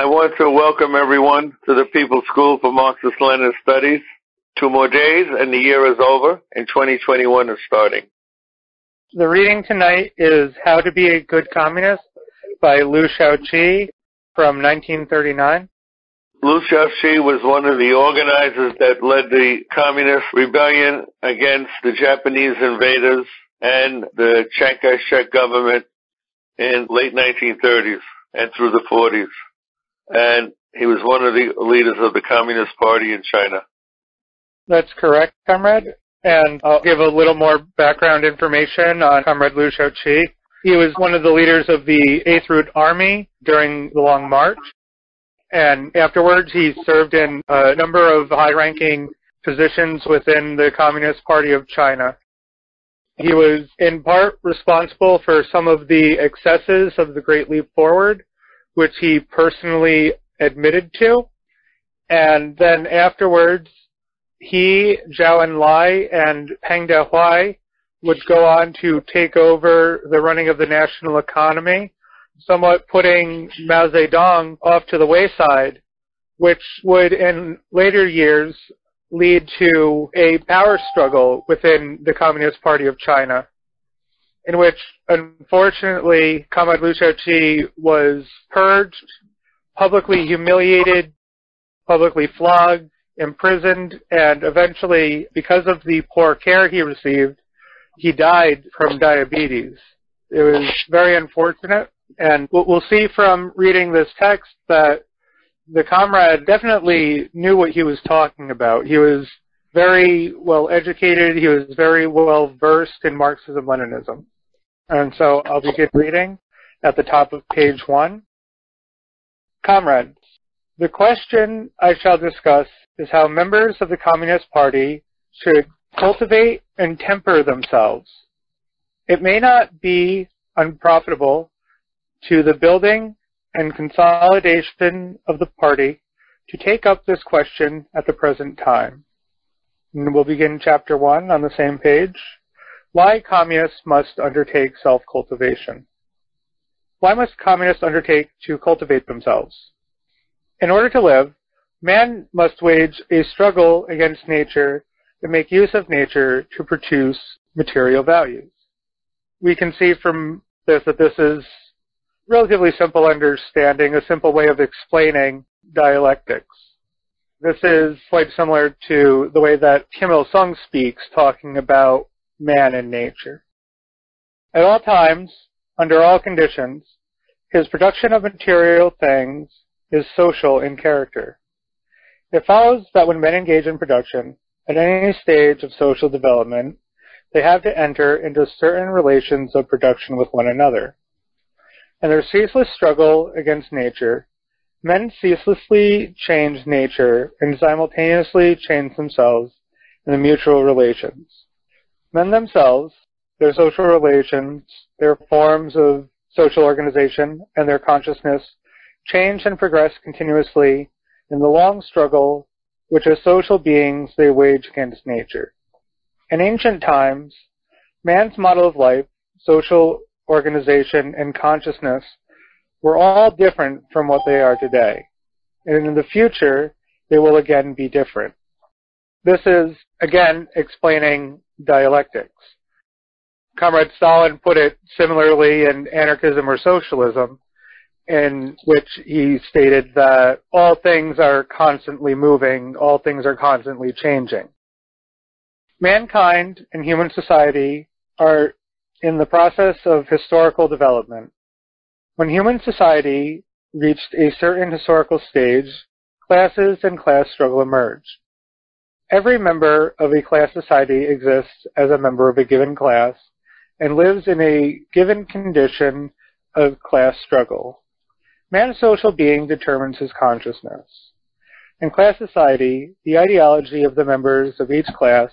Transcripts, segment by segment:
I want to welcome everyone to the People's School for Marxist-Leninist Studies. Two more days and the year is over and 2021 is starting. The reading tonight is How to Be a Good Communist by Liu Shaoqi from 1939. Liu Shaoqi was one of the organizers that led the communist rebellion against the Japanese invaders and the Chiang Kai-shek government in late 1930s and through the 40s. And he was one of the leaders of the Communist Party in China. That's correct, comrade. And I'll give a little more background information on Comrade Liu Shaoqi. He was one of the leaders of the 8th Route Army during the Long March. And afterwards, he served in a number of high-ranking positions within the Communist Party of China. He was in part responsible for some of the excesses of the Great Leap Forward, which he personally admitted to. And then afterwards, he, Zhou Enlai, and Peng Dehuai would go on to take over the running of the national economy, somewhat putting Mao Zedong off to the wayside, which would in later years lead to a power struggle within the Communist Party of China, in which, unfortunately, Comrade Shaoqi was purged, publicly humiliated, publicly flogged, imprisoned, and eventually, because of the poor care he received, he died from diabetes. It was very unfortunate, and we'll see from reading this text that the comrade definitely knew what he was talking about. He was very well educated. He was very well versed in Marxism Leninism. And so I'll begin reading at the top of page one. Comrades, the question I shall discuss is how members of the Communist Party should cultivate and temper themselves. It may not be unprofitable to the building and consolidation of the party to take up this question at the present time. And we'll begin chapter one on the same page. Why communists must undertake self-cultivation. Why must communists undertake to cultivate themselves? In order to live, man must wage a struggle against nature and make use of nature to produce material values. We can see from this that this is relatively simple understanding, a simple way of explaining dialectics. This is quite similar to the way that Kim Il-sung speaks, talking about man and nature. At all times, under all conditions, his production of material things is social in character. It follows that when men engage in production, at any stage of social development, they have to enter into certain relations of production with one another In their ceaseless struggle against nature, men ceaselessly change nature and simultaneously change themselves in the mutual relations. Men themselves, their social relations, their forms of social organization, and their consciousness change and progress continuously in the long struggle which as social beings they wage against nature. In ancient times, man's model of life, social organization, and consciousness were all different from what they are today. And in the future, they will again be different. This is, again, explaining dialectics. Comrade Stalin put it similarly in Anarchism or Socialism, in which he stated that all things are constantly moving, all things are constantly changing. Mankind and human society are in the process of historical development. When human society reached a certain historical stage, classes and class struggle emerged. Every member of a class society exists as a member of a given class and lives in a given condition of class struggle. Man's social being determines his consciousness. In class society, the ideology of the members of each class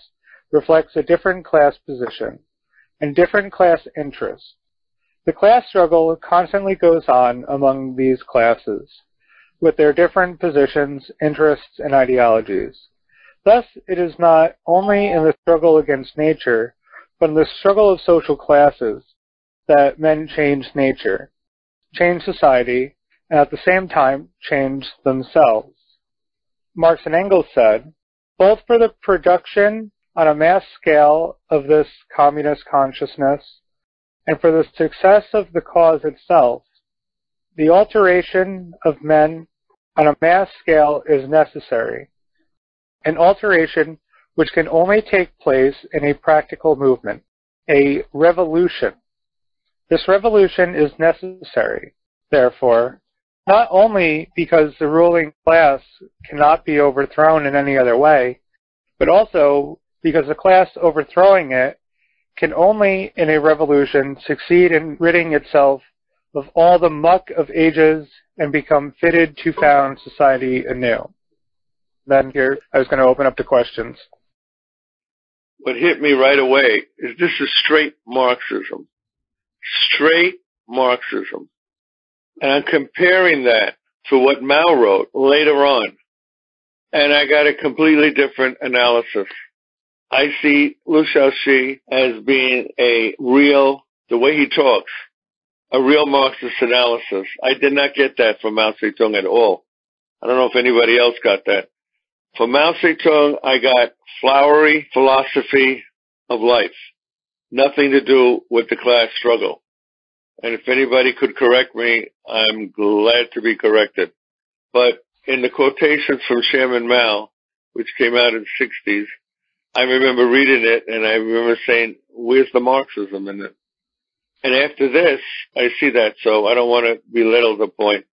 reflects a different class position and different class interests. The class struggle constantly goes on among these classes, with their different positions, interests, and ideologies. Thus, it is not only in the struggle against nature, but in the struggle of social classes that men change nature, change society, and at the same time change themselves. Marx and Engels said, both for the production on a mass scale of this communist consciousness and for the success of the cause itself, the alteration of men on a mass scale is necessary, an alteration which can only take place in a practical movement, a revolution. This revolution is necessary, therefore, not only because the ruling class cannot be overthrown in any other way, but also because the class overthrowing it can only in a revolution succeed in ridding itself of all the muck of ages and become fitted to found society anew. Then here, I was going to open up to questions. What hit me right away is this is straight Marxism. Straight Marxism. And I'm comparing that to what Mao wrote later on. And I got a completely different analysis. I see Liu Shaoqi as being a real, the way he talks, a real Marxist analysis. I did not get that from Mao Zedong at all. I don't know if anybody else got that. From Mao Zedong, I got flowery philosophy of life. Nothing to do with the class struggle. And if anybody could correct me, I'm glad to be corrected. But in the quotations from Chairman Mao, which came out in the 60s, I remember reading it and I remember saying, where's the Marxism in it? And after this, I see that, so I don't want to belittle the point.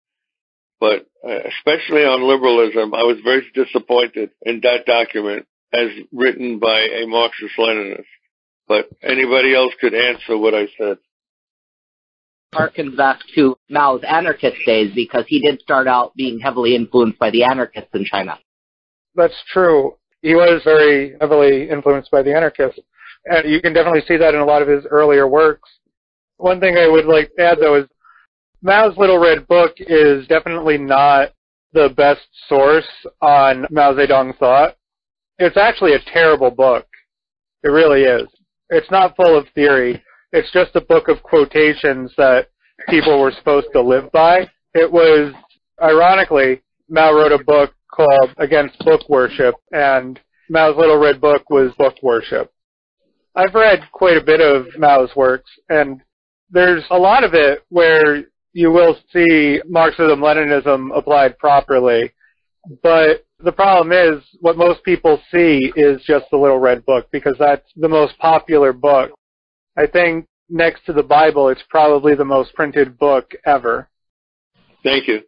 But uh, especially on liberalism, I was very disappointed in that document as written by a Marxist-Leninist. But anybody else could answer what I said harkens back to Mao's anarchist days because he did start out being heavily influenced by the anarchists in China. That's true. He was very heavily influenced by the anarchists. And you can definitely see that in a lot of his earlier works. One thing I would like to add though is Mao's Little Red Book is definitely not the best source on Mao Zedong thought. It's actually a terrible book. It really is. It's not full of theory. It's just a book of quotations that people were supposed to live by. It was, ironically, Mao wrote a book called Against Book Worship, and Mao's Little Red Book was book worship. I've read quite a bit of Mao's works, and there's a lot of it where you will see Marxism-Leninism applied properly. But the problem is, what most people see is just the Little Red Book, because that's the most popular book. I think next to the Bible, it's probably the most printed book ever. Thank you.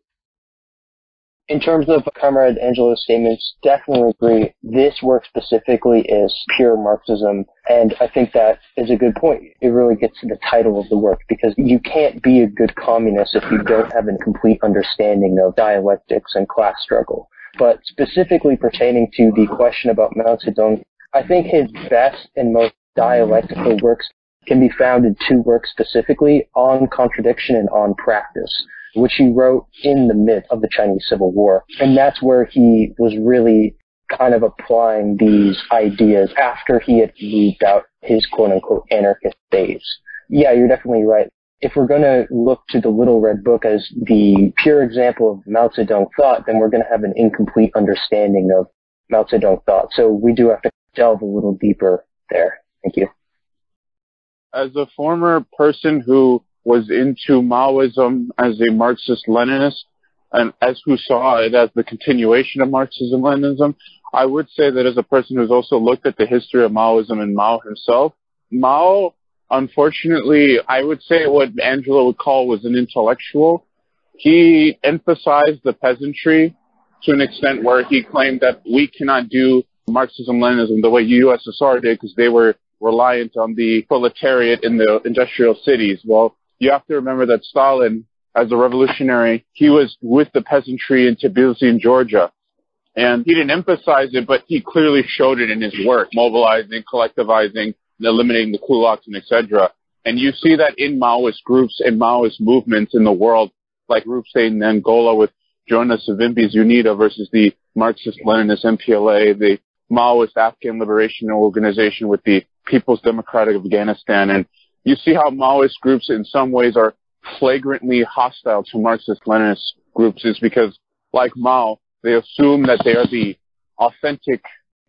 In terms of Comrade Angelo's statements, definitely agree. This work specifically is pure Marxism, and I think that is a good point. It really gets to the title of the work because you can't be a good communist if you don't have a complete understanding of dialectics and class struggle. But specifically pertaining to the question about Mao Zedong, I think his best and most dialectical works can be found in two works specifically, On Contradiction and On Practice, which he wrote in the midst of the Chinese Civil War. And that's where he was really kind of applying these ideas after he had moved out his quote unquote anarchist days. Yeah, you're definitely right. If we're going to look to the Little Red Book as the pure example of Mao Zedong thought, then we're going to have an incomplete understanding of Mao Zedong thought. So we do have to delve a little deeper there. Thank you as a former person who was into Maoism as a Marxist-Leninist, and as who saw it as the continuation of Marxism-Leninism, I would say that as a person who's also looked at the history of Maoism and Mao himself, Mao, unfortunately, I would say what Angela would call was an intellectual. He emphasized the peasantry to an extent where he claimed that we cannot do Marxism-Leninism the way USSR did because they were reliant on the proletariat in the industrial cities. Well, you have to remember that Stalin, as a revolutionary, he was with the peasantry in Tbilisi in Georgia. And he didn't emphasize it, but he clearly showed it in his work, mobilizing, collectivizing, eliminating the kulaks and etc. And you see that in Maoist groups and Maoist movements in the world, like groups in Angola with Jonas Savimbi's UNITA versus the Marxist-Leninist MPLA, the Maoist Afghan Liberation Organization with the People's Democratic Afghanistan. And you see how Maoist groups in some ways are flagrantly hostile to Marxist-Leninist groups is because, like Mao, they assume that they are the authentic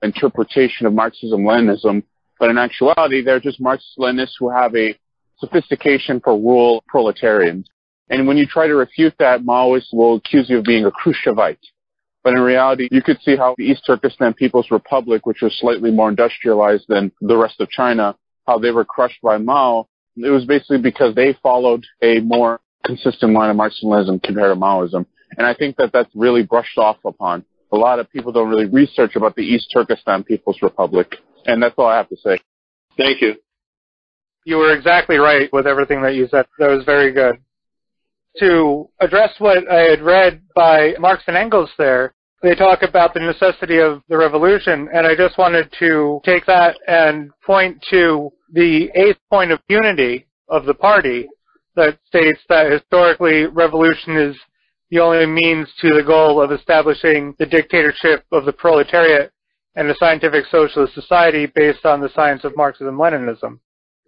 interpretation of Marxism-Leninism, but in actuality, they're just Marxist-Leninists who have a sophistication for rural proletarians. And when you try to refute that, Maoists will accuse you of being a Khrushchevite. But in reality, you could see how the East Turkestan People's Republic, which was slightly more industrialized than the rest of China, how they were crushed by Mao. It was basically because they followed a more consistent line of Marxism compared to Maoism. And I think that that's really brushed off upon. A lot of people don't really research about the East Turkestan People's Republic. And that's all I have to say. Thank you. You were exactly right with everything that you said. That was very good. To address what I had read by Marx and Engels there, they talk about the necessity of the revolution, and I just wanted to take that and point to the eighth point of unity of the party that states that historically revolution is the only means to the goal of establishing the dictatorship of the proletariat and a scientific socialist society based on the science of Marxism-Leninism.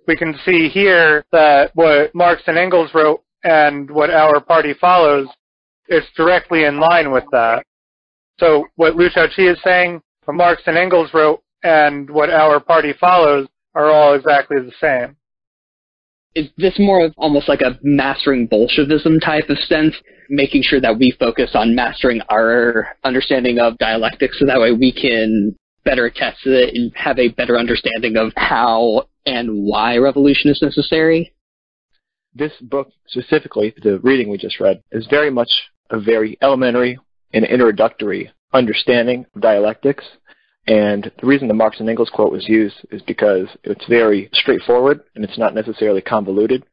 We can see here that what Marx and Engels wrote and what our party follows is directly in line with that. So what Liu Shaoqi is saying, what Marx and Engels wrote, and what our party follows are all exactly the same. Is this more of almost like a mastering Bolshevism type of sense, making sure that we focus on mastering our understanding of dialectics so that way we can better test it and have a better understanding of how and why revolution is necessary? This book, specifically, the reading we just read, is very much a very elementary and introductory understanding of dialectics and the reason the Marx and Engels quote was used is because it's very straightforward and it's not necessarily convoluted.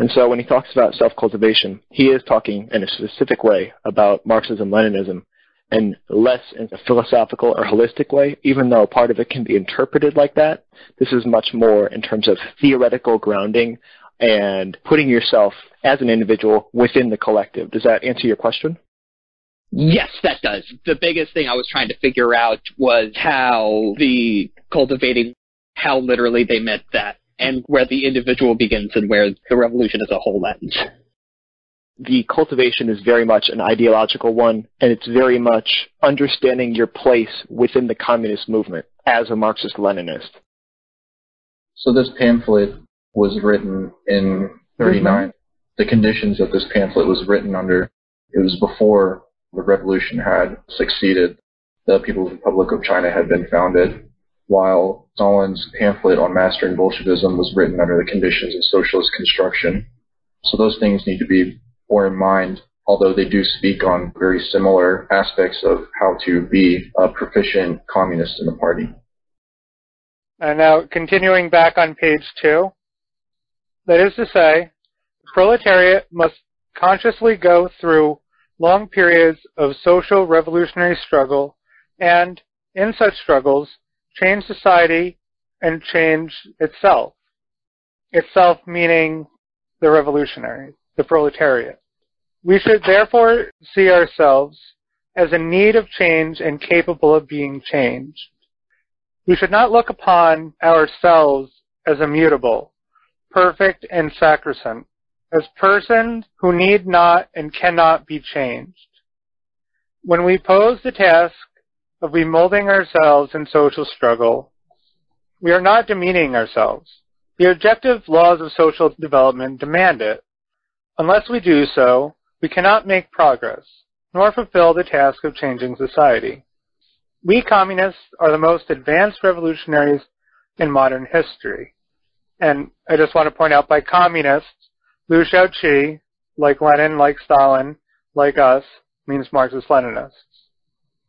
And so when he talks about self-cultivation, he is talking in a specific way about Marxism-Leninism and less in a philosophical or holistic way, even though part of it can be interpreted like that. This is much more in terms of theoretical grounding and putting yourself as an individual within the collective. Does that answer your question? Yes, that does. The biggest thing I was trying to figure out was how the cultivating, how literally they meant that, and where the individual begins and where the revolution as a whole ends. The cultivation is very much an ideological one, and it's very much understanding your place within the communist movement as a Marxist Leninist. So this pamphlet was written in 39. Mm-hmm. The conditions that this pamphlet was written under, it was before the revolution had succeeded, the People's Republic of China had been founded, while Stalin's pamphlet on mastering Bolshevism was written under the conditions of socialist construction. So those things need to be borne in mind, although they do speak on very similar aspects of how to be a proficient communist in the party. And now, continuing back on page two, that is to say, the proletariat must consciously go through long periods of social revolutionary struggle and, in such struggles, change society and change itself. Itself meaning the revolutionary, the proletariat. We should therefore see ourselves as in need of change and capable of being changed. We should not look upon ourselves as immutable, perfect and sacrosanct, as persons who need not and cannot be changed. When we pose the task of remolding ourselves in social struggle, we are not demeaning ourselves. The objective laws of social development demand it. Unless we do so, we cannot make progress, nor fulfill the task of changing society. We communists are the most advanced revolutionaries in modern history. And I just want to point out by communists, Liu Shaoqi, like Lenin, like Stalin, like us, means Marxist-Leninists.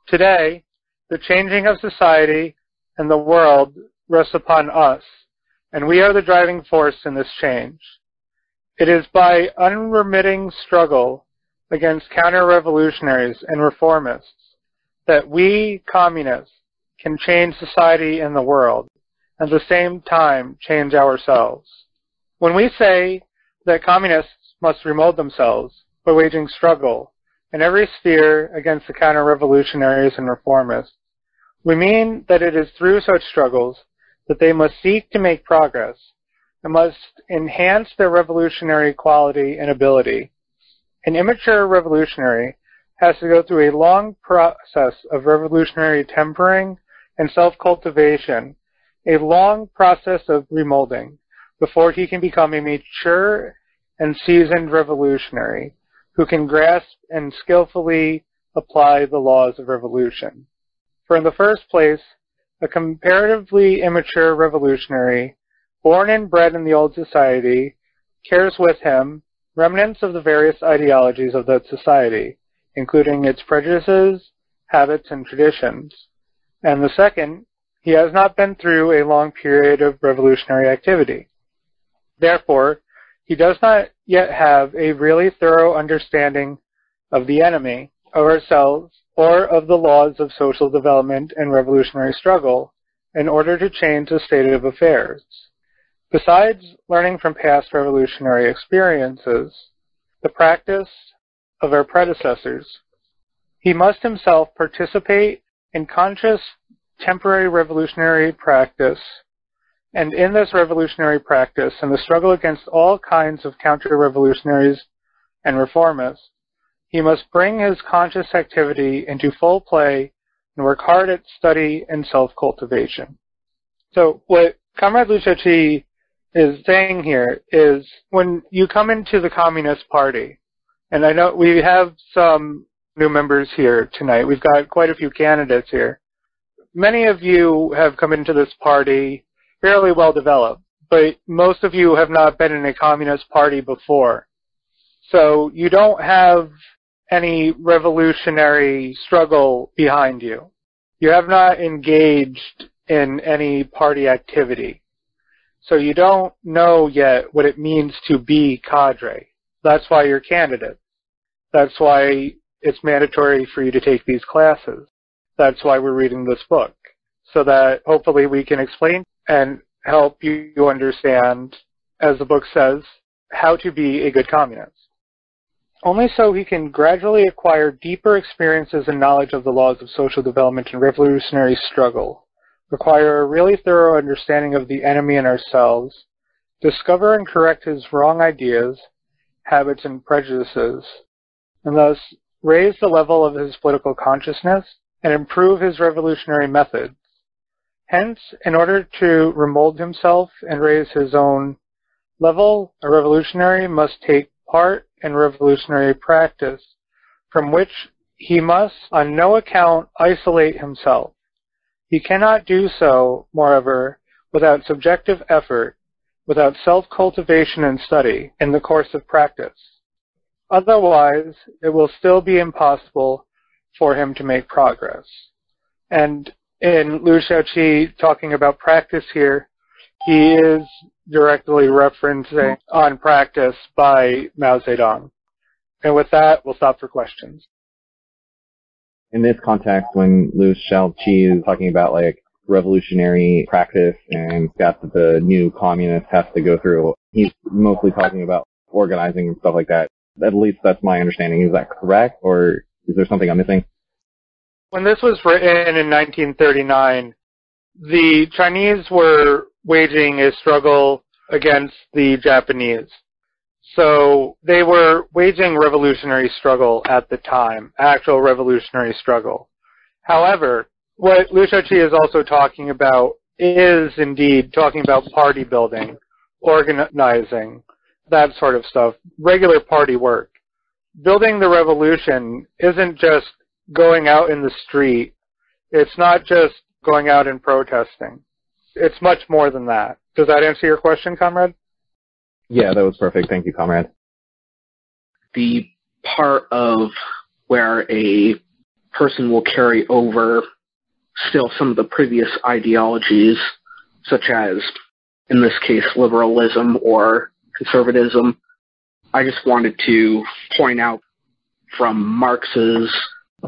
Today, the changing of society and the world rests upon us, and we are the driving force in this change. It is by unremitting struggle against counter-revolutionaries and reformists that we, communists, can change society and the world, and at the same time change ourselves. When we say that communists must remold themselves by waging struggle in every sphere against the counter-revolutionaries and reformists. We mean that it is through such struggles that they must seek to make progress, and must enhance their revolutionary quality and ability. An immature revolutionary has to go through a long process of revolutionary tempering and self-cultivation, a long process of remolding, before he can become a mature and seasoned revolutionary who can grasp and skillfully apply the laws of revolution. For in the first place, a comparatively immature revolutionary, born and bred in the old society, carries with him remnants of the various ideologies of that society, including its prejudices, habits, and traditions. And the second, he has not been through a long period of revolutionary activity. Therefore, he does not yet have a really thorough understanding of the enemy, of ourselves, or of the laws of social development and revolutionary struggle in order to change the state of affairs. Besides learning from past revolutionary experiences, the practice of our predecessors, he must himself participate in conscious temporary revolutionary practice and in this revolutionary practice and the struggle against all kinds of counter-revolutionaries and reformists, he must bring his conscious activity into full play and work hard at study and self-cultivation. So what Comrade Liu Shaoqi is saying here is when you come into the Communist Party, and I know we have some new members here tonight. We've got quite a few candidates here. Many of you have come into this party fairly well developed, but most of you have not been in a communist party before. So you don't have any revolutionary struggle behind you. You have not engaged in any party activity. So you don't know yet what it means to be cadre. That's why you're candidates. That's why it's mandatory for you to take these classes. That's why we're reading this book. So that hopefully we can explain and help you understand, as the book says, how to be a good communist. Only so he can gradually acquire deeper experiences and knowledge of the laws of social development and revolutionary struggle, require a really thorough understanding of the enemy and ourselves, discover and correct his wrong ideas, habits, and prejudices, and thus raise the level of his political consciousness and improve his revolutionary methods. Hence, in order to remold himself and raise his own level, a revolutionary must take part in revolutionary practice, from which he must on no account isolate himself. He cannot do so, moreover, without subjective effort, without self-cultivation and study in the course of practice. Otherwise, it will still be impossible for him to make progress. And in Liu Shaoqi talking about practice here, he is directly referencing on practice by Mao Zedong. And with that, we'll stop for questions. In this context, when Liu Shaoqi is talking about like revolutionary practice and steps that the new communist has to go through, he's mostly talking about organizing and stuff like that. At least that's my understanding. Is that correct, or is there something I'm missing? When this was written in 1939, the Chinese were waging a struggle against the Japanese. So they were waging revolutionary struggle at the time, actual revolutionary struggle. However, what Liu Shaoqi is also talking about is indeed talking about party building, organizing, that sort of stuff, regular party work. Building the revolution isn't just going out in the street. It's not just going out and protesting. It's much more than that. Does that answer your question, comrade? Yeah, that was perfect. Thank you, comrade. The part of where a person will carry over still some of the previous ideologies, such as, in this case, liberalism or conservatism, I just wanted to point out from Marx's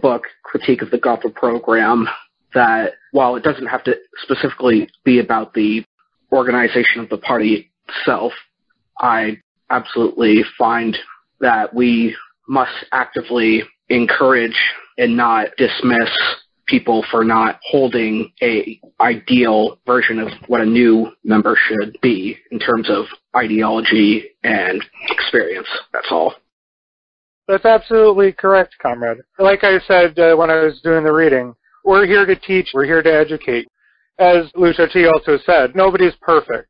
book, Critique of the Gotha Program, that while it doesn't have to specifically be about the organization of the party itself, I absolutely find that we must actively encourage and not dismiss people for not holding a ideal version of what a new member should be in terms of ideology and experience. That's all. That's absolutely correct, comrade. Like I said uh, when I was doing the reading, we're here to teach, we're here to educate. As Liu Shaoqi also said, nobody's perfect.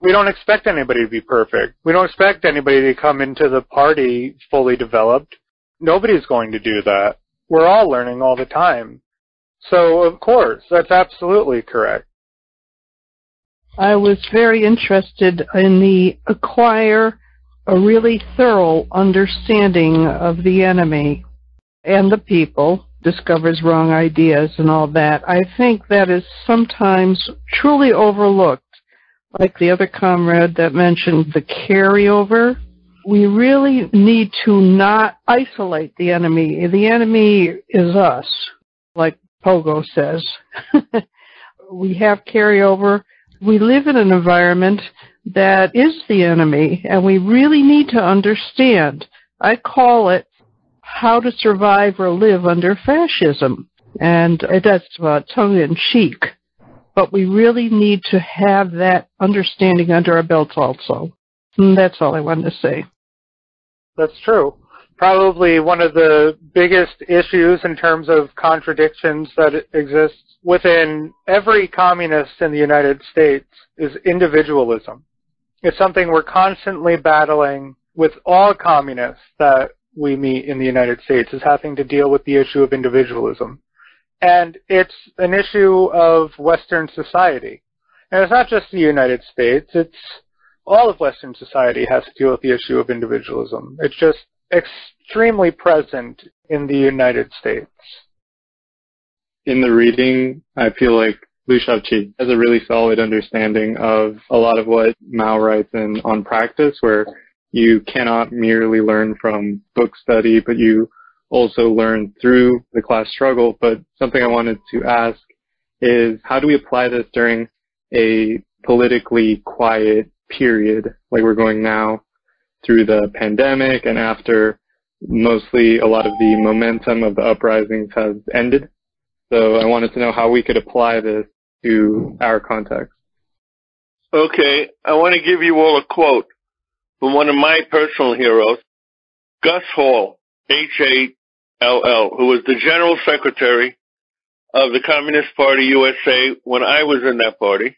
We don't expect anybody to be perfect. We don't expect anybody to come into the party fully developed. Nobody's going to do that. We're all learning all the time. So, of course, that's absolutely correct. I was very interested in the acquire a really thorough understanding of the enemy and the people, discovers wrong ideas and all that. I think that is sometimes truly overlooked. Like the other comrade that mentioned the carryover, we really need to not isolate the enemy. The enemy is us, like Pogo says. we have carryover. We live in an environment that is the enemy, and we really need to understand. I call it how to survive or live under fascism. And that's uh, tongue in cheek. But we really need to have that understanding under our belts also. And that's all I wanted to say. That's true. Probably one of the biggest issues in terms of contradictions that exists within every communist in the United States is individualism. It's something we're constantly battling with all communists that we meet in the United States is having to deal with the issue of individualism. And it's an issue of Western society. And it's not just the United States, it's all of Western society has to deal with the issue of individualism. It's just extremely present in the United States. In the reading, I feel like Liu Shaoqi has a really solid understanding of a lot of what Mao writes in On Practice, where you cannot merely learn from book study, but you also learn through the class struggle. But something I wanted to ask is how do we apply this during a politically quiet period like we're going now through the pandemic and after mostly a lot of the momentum of the uprisings has ended? So I wanted to know how we could apply this to our context. Okay, I want to give you all a quote from one of my personal heroes, Gus Hall, H-A-L-L, who was the General Secretary of the Communist Party USA when I was in that party.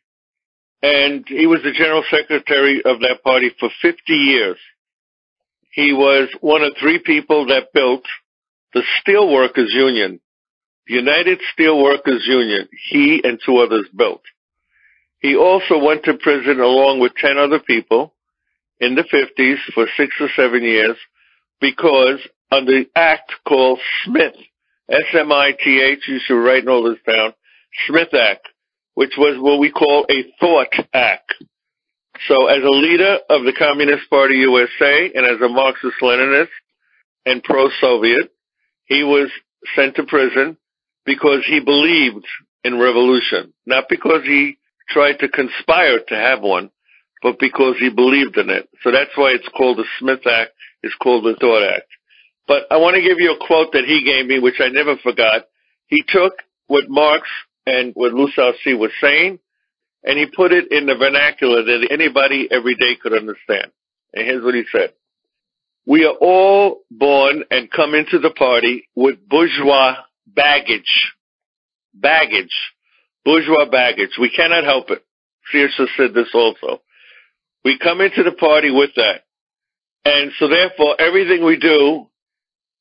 And he was the General Secretary of that party for 50 years. He was one of three people that built the Steelworkers Union United Steelworkers Union, he and two others built. He also went to prison along with 10 other people in the 50s for six or seven years because under the act called Smith, S-M-I-T-H, you should write all this down, Smith Act, which was what we call a thought act. So as a leader of the Communist Party USA and as a Marxist-Leninist and pro-Soviet, he was sent to prison because he believed in revolution, not because he tried to conspire to have one, but because he believed in it. So that's why it's called the Smith Act. It's called the Thought Act. But I want to give you a quote that he gave me, which I never forgot. He took what Marx and what Liu Shaoqi was saying, and he put it in the vernacular that anybody every day could understand. And here's what he said. We are all born and come into the party with bourgeois baggage. Baggage. Bourgeois baggage. We cannot help it. Fiercer said this also. We come into the party with that. And so therefore, everything we do,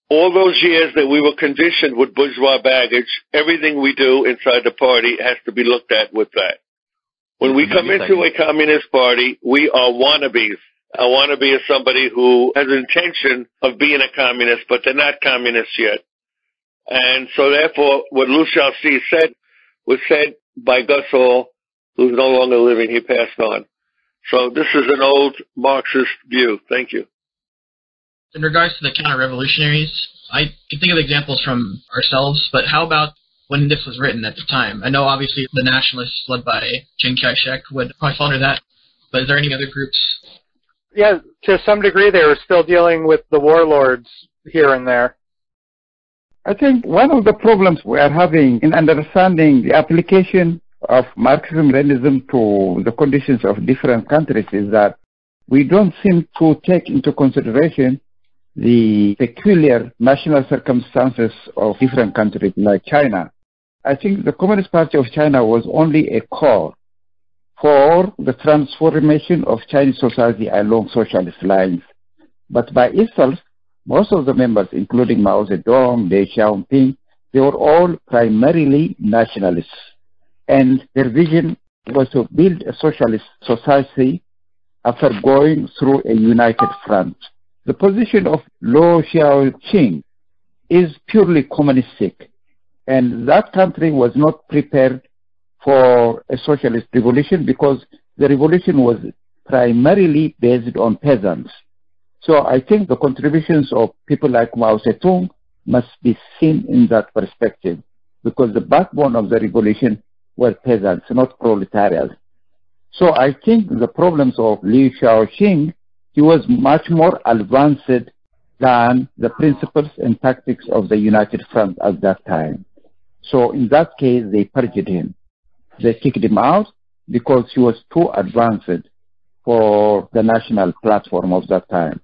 all those years that we were conditioned with bourgeois baggage, everything we do inside the party has to be looked at with that. When we come into a communist party, we are wannabes. A wannabe is somebody who has an intention of being a communist, but they're not communists yet. And so therefore, what Liu Shaoqi said was said by Gus Hall, who's no longer living. He passed on. So this is an old Marxist view. Thank you. In regards to the counter-revolutionaries, I can think of examples from ourselves, but how about when this was written at the time? I know obviously the nationalists led by Chiang Kai-shek would probably fall under that, but is there any other groups? Yeah, to some degree they were still dealing with the warlords here and there. I think one of the problems we are having in understanding the application of Marxism-Leninism to the conditions of different countries is that we don't seem to take into consideration the peculiar national circumstances of different countries like China. I think the Communist Party of China was only a core for the transformation of Chinese society along socialist lines. But by itself, most of the members, including Mao Zedong, Deng Xiaoping, they were all primarily nationalists. And their vision was to build a socialist society after going through a united front. The position of Liu Shaoqi is purely communistic, and that country was not prepared for a socialist revolution because the revolution was primarily based on peasants. So I think the contributions of people like Mao Zedong must be seen in that perspective because the backbone of the revolution were peasants, not proletarians. So I think the problems of Liu Shaoqi, he was much more advanced than the principles and tactics of the United Front at that time. So in that case, they purged him. They kicked him out because he was too advanced for the national platform of that time.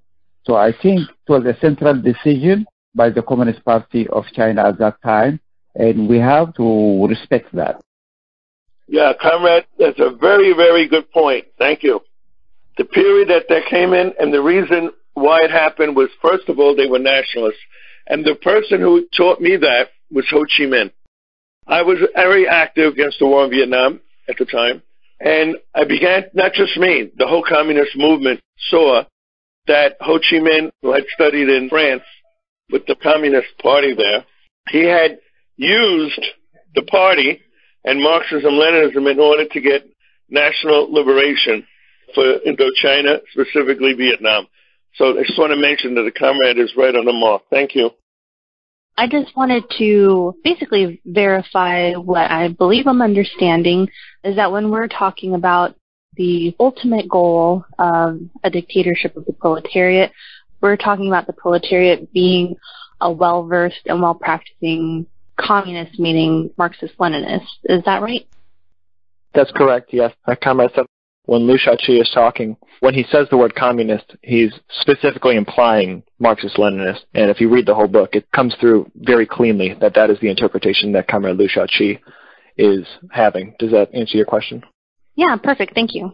So I think it was a central decision by the Communist Party of China at that time, and we have to respect that. Yeah, comrade, that's a very, very good point. Thank you. The period that that came in and the reason why it happened was, first of all, they were nationalists. And the person who taught me that was Ho Chi Minh. I was very active against the war in Vietnam at the time. And I began, not just me, the whole communist movement saw that Ho Chi Minh, who had studied in France with the Communist Party there, he had used the party and Marxism-Leninism in order to get national liberation for Indochina, specifically Vietnam. So I just want to mention that the comrade is right on the mark. Thank you. I just wanted to basically verify what I believe I'm understanding is that when we're talking about the ultimate goal of a dictatorship of the proletariat, we're talking about the proletariat being a well-versed and well-practicing communist, meaning Marxist-Leninist. Is that right? That's correct, yes. That comrade said when Liu Shaoqi is talking, when he says the word communist, he's specifically implying Marxist-Leninist. And if you read the whole book, it comes through very cleanly that that is the interpretation that Comrade Liu Shaoqi is having. Does that answer your question? Yeah, perfect. Thank you.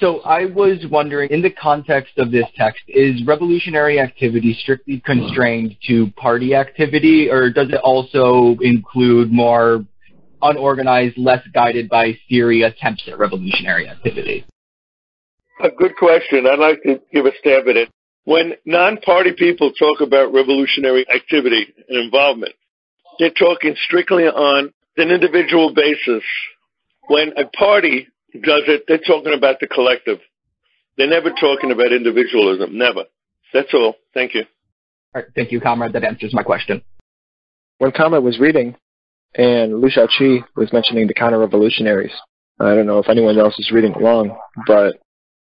So I was wondering, in the context of this text, is revolutionary activity strictly constrained to party activity, or does it also include more unorganized, less guided by theory attempts at revolutionary activity? A good question. I'd like to give a stab at it. When non-party people talk about revolutionary activity and involvement, they're talking strictly on an individual basis. When a party does it, they're talking about the collective. They're never talking about individualism. Never. That's all. Thank you. All right. Thank you, Comrade. That answers my question. When Comrade was reading, and Liu Shaoqi was mentioning the counter-revolutionaries, I don't know if anyone else is reading along, but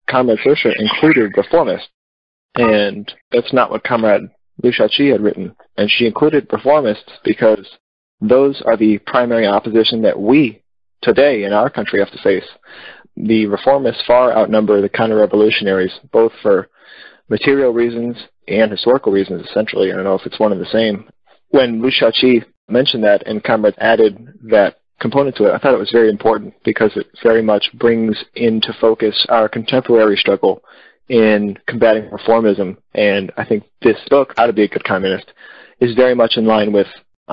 Comrade Sersha included reformists, and that's not what Comrade Liu Shaoqi had written. And she included reformists because those are the primary opposition that we today in our country have to face. The reformists far outnumber the counter-revolutionaries, both for material reasons and historical reasons, essentially. I don't know if it's one and the same. When Liu Shaoqi mentioned that and Comrade added that component to it, I thought it was very important because it very much brings into focus our contemporary struggle in combating reformism. And I think this book, How to Be a Good Communist, is very much in line with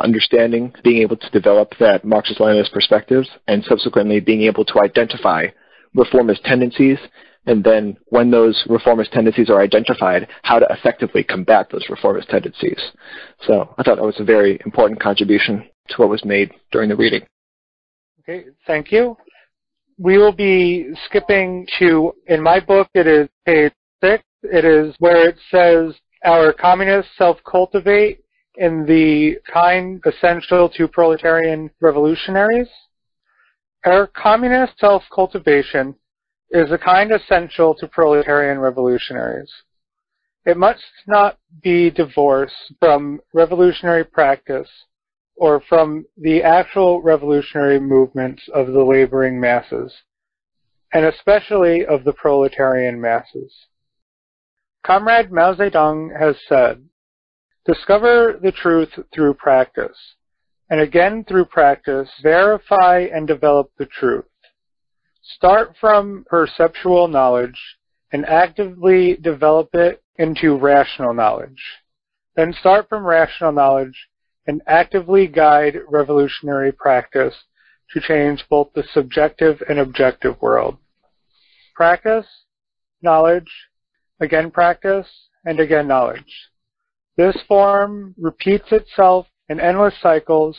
understanding, being able to develop that Marxist-Leninist perspectives, and subsequently being able to identify reformist tendencies, and then when those reformist tendencies are identified, how to effectively combat those reformist tendencies. So I thought that was a very important contribution to what was made during the reading. Okay, thank you. We will be skipping to, in my book, it is page six. It is where it says, our communists self-cultivate in the kind essential to proletarian revolutionaries. Our communist self-cultivation is a kind essential to proletarian revolutionaries. It must not be divorced from revolutionary practice or from the actual revolutionary movements of the laboring masses, and especially of the proletarian masses. Comrade Mao Zedong has said, Discover the truth through practice, and again through practice, verify and develop the truth. Start from perceptual knowledge and actively develop it into rational knowledge. Then start from rational knowledge and actively guide revolutionary practice to change both the subjective and objective world. Practice, knowledge, again practice, and again knowledge. This form repeats itself in endless cycles,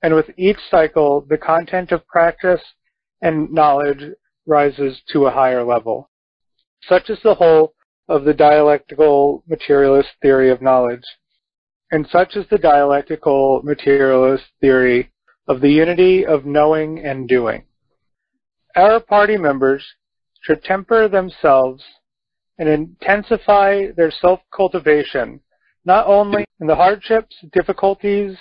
and with each cycle, the content of practice and knowledge rises to a higher level. Such is the whole of the dialectical materialist theory of knowledge, and such is the dialectical materialist theory of the unity of knowing and doing. Our party members should temper themselves and intensify their self-cultivation, not only in the hardships, difficulties,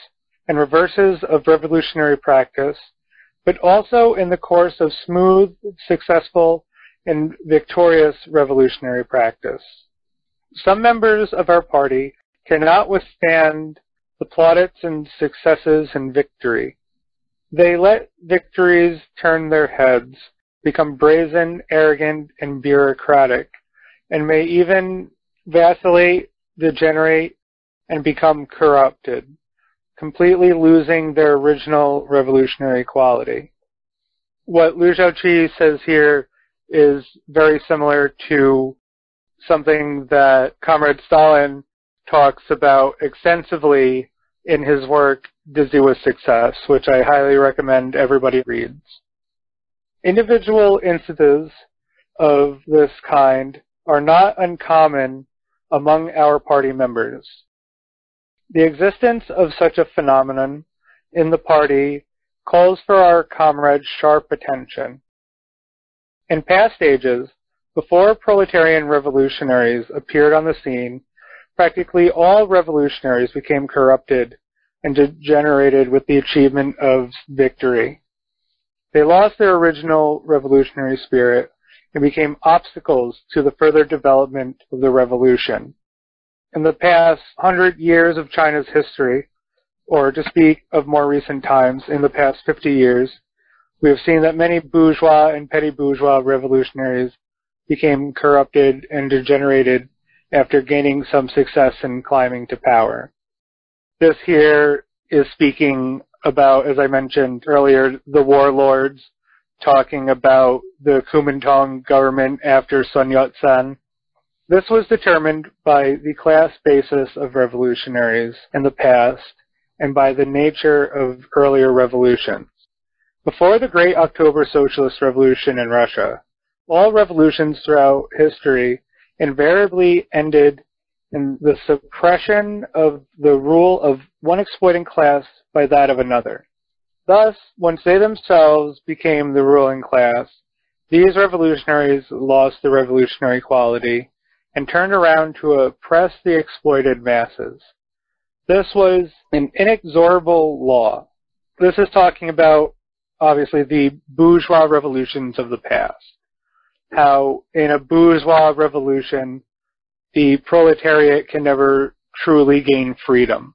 and reverses of revolutionary practice, but also in the course of smooth, successful, and victorious revolutionary practice. Some members of our party cannot withstand the plaudits and successes and victory. They let victories turn their heads, become brazen, arrogant, and bureaucratic, and may even vacillate, degenerate, and become corrupted completely losing their original revolutionary quality. What Liu Shaoqi says here is very similar to something that Comrade Stalin talks about extensively in his work Dizzy with Success, which I highly recommend everybody reads. Individual instances of this kind are not uncommon among our party members. The existence of such a phenomenon in the party calls for our comrades' sharp attention. In past ages, before proletarian revolutionaries appeared on the scene, practically all revolutionaries became corrupted and degenerated with the achievement of victory. They lost their original revolutionary spirit and became obstacles to the further development of the revolution in the past hundred years of China's history, or to speak of more recent times, in the past 50 years, we have seen that many bourgeois and petty bourgeois revolutionaries became corrupted and degenerated after gaining some success in climbing to power. This here is speaking about, as I mentioned earlier, the warlords talking about the Kuomintang government after Sun Yat-sen this was determined by the class basis of revolutionaries in the past and by the nature of earlier revolutions. Before the Great October Socialist Revolution in Russia, all revolutions throughout history invariably ended in the suppression of the rule of one exploiting class by that of another. Thus, once they themselves became the ruling class, these revolutionaries lost the revolutionary quality and turned around to oppress the exploited masses. This was an inexorable law. This is talking about, obviously, the bourgeois revolutions of the past. How in a bourgeois revolution, the proletariat can never truly gain freedom.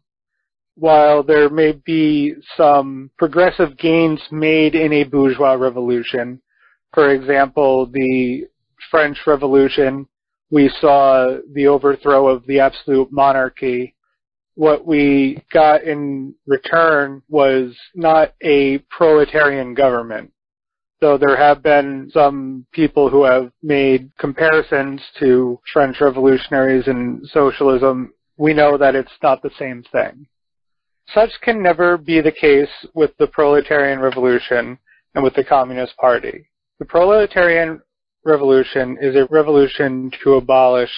While there may be some progressive gains made in a bourgeois revolution, for example, the French Revolution we saw the overthrow of the absolute monarchy. What we got in return was not a proletarian government. Though there have been some people who have made comparisons to French revolutionaries and socialism, we know that it's not the same thing. Such can never be the case with the proletarian revolution and with the Communist Party. The proletarian revolution is a revolution to abolish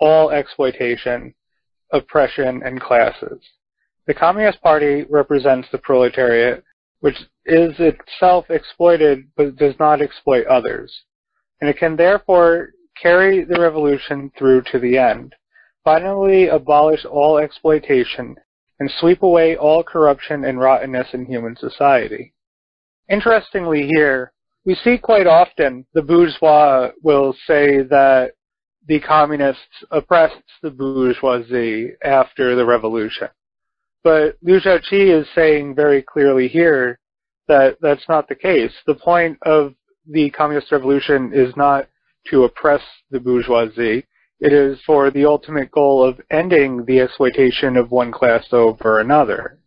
all exploitation, oppression, and classes. The Communist Party represents the proletariat, which is itself exploited but does not exploit others, and it can therefore carry the revolution through to the end, finally abolish all exploitation and sweep away all corruption and rottenness in human society. Interestingly here, we see quite often the bourgeois will say that the communists oppressed the bourgeoisie after the revolution. But Liu Shaoqi is saying very clearly here that that's not the case. The point of the communist revolution is not to oppress the bourgeoisie. It is for the ultimate goal of ending the exploitation of one class over another.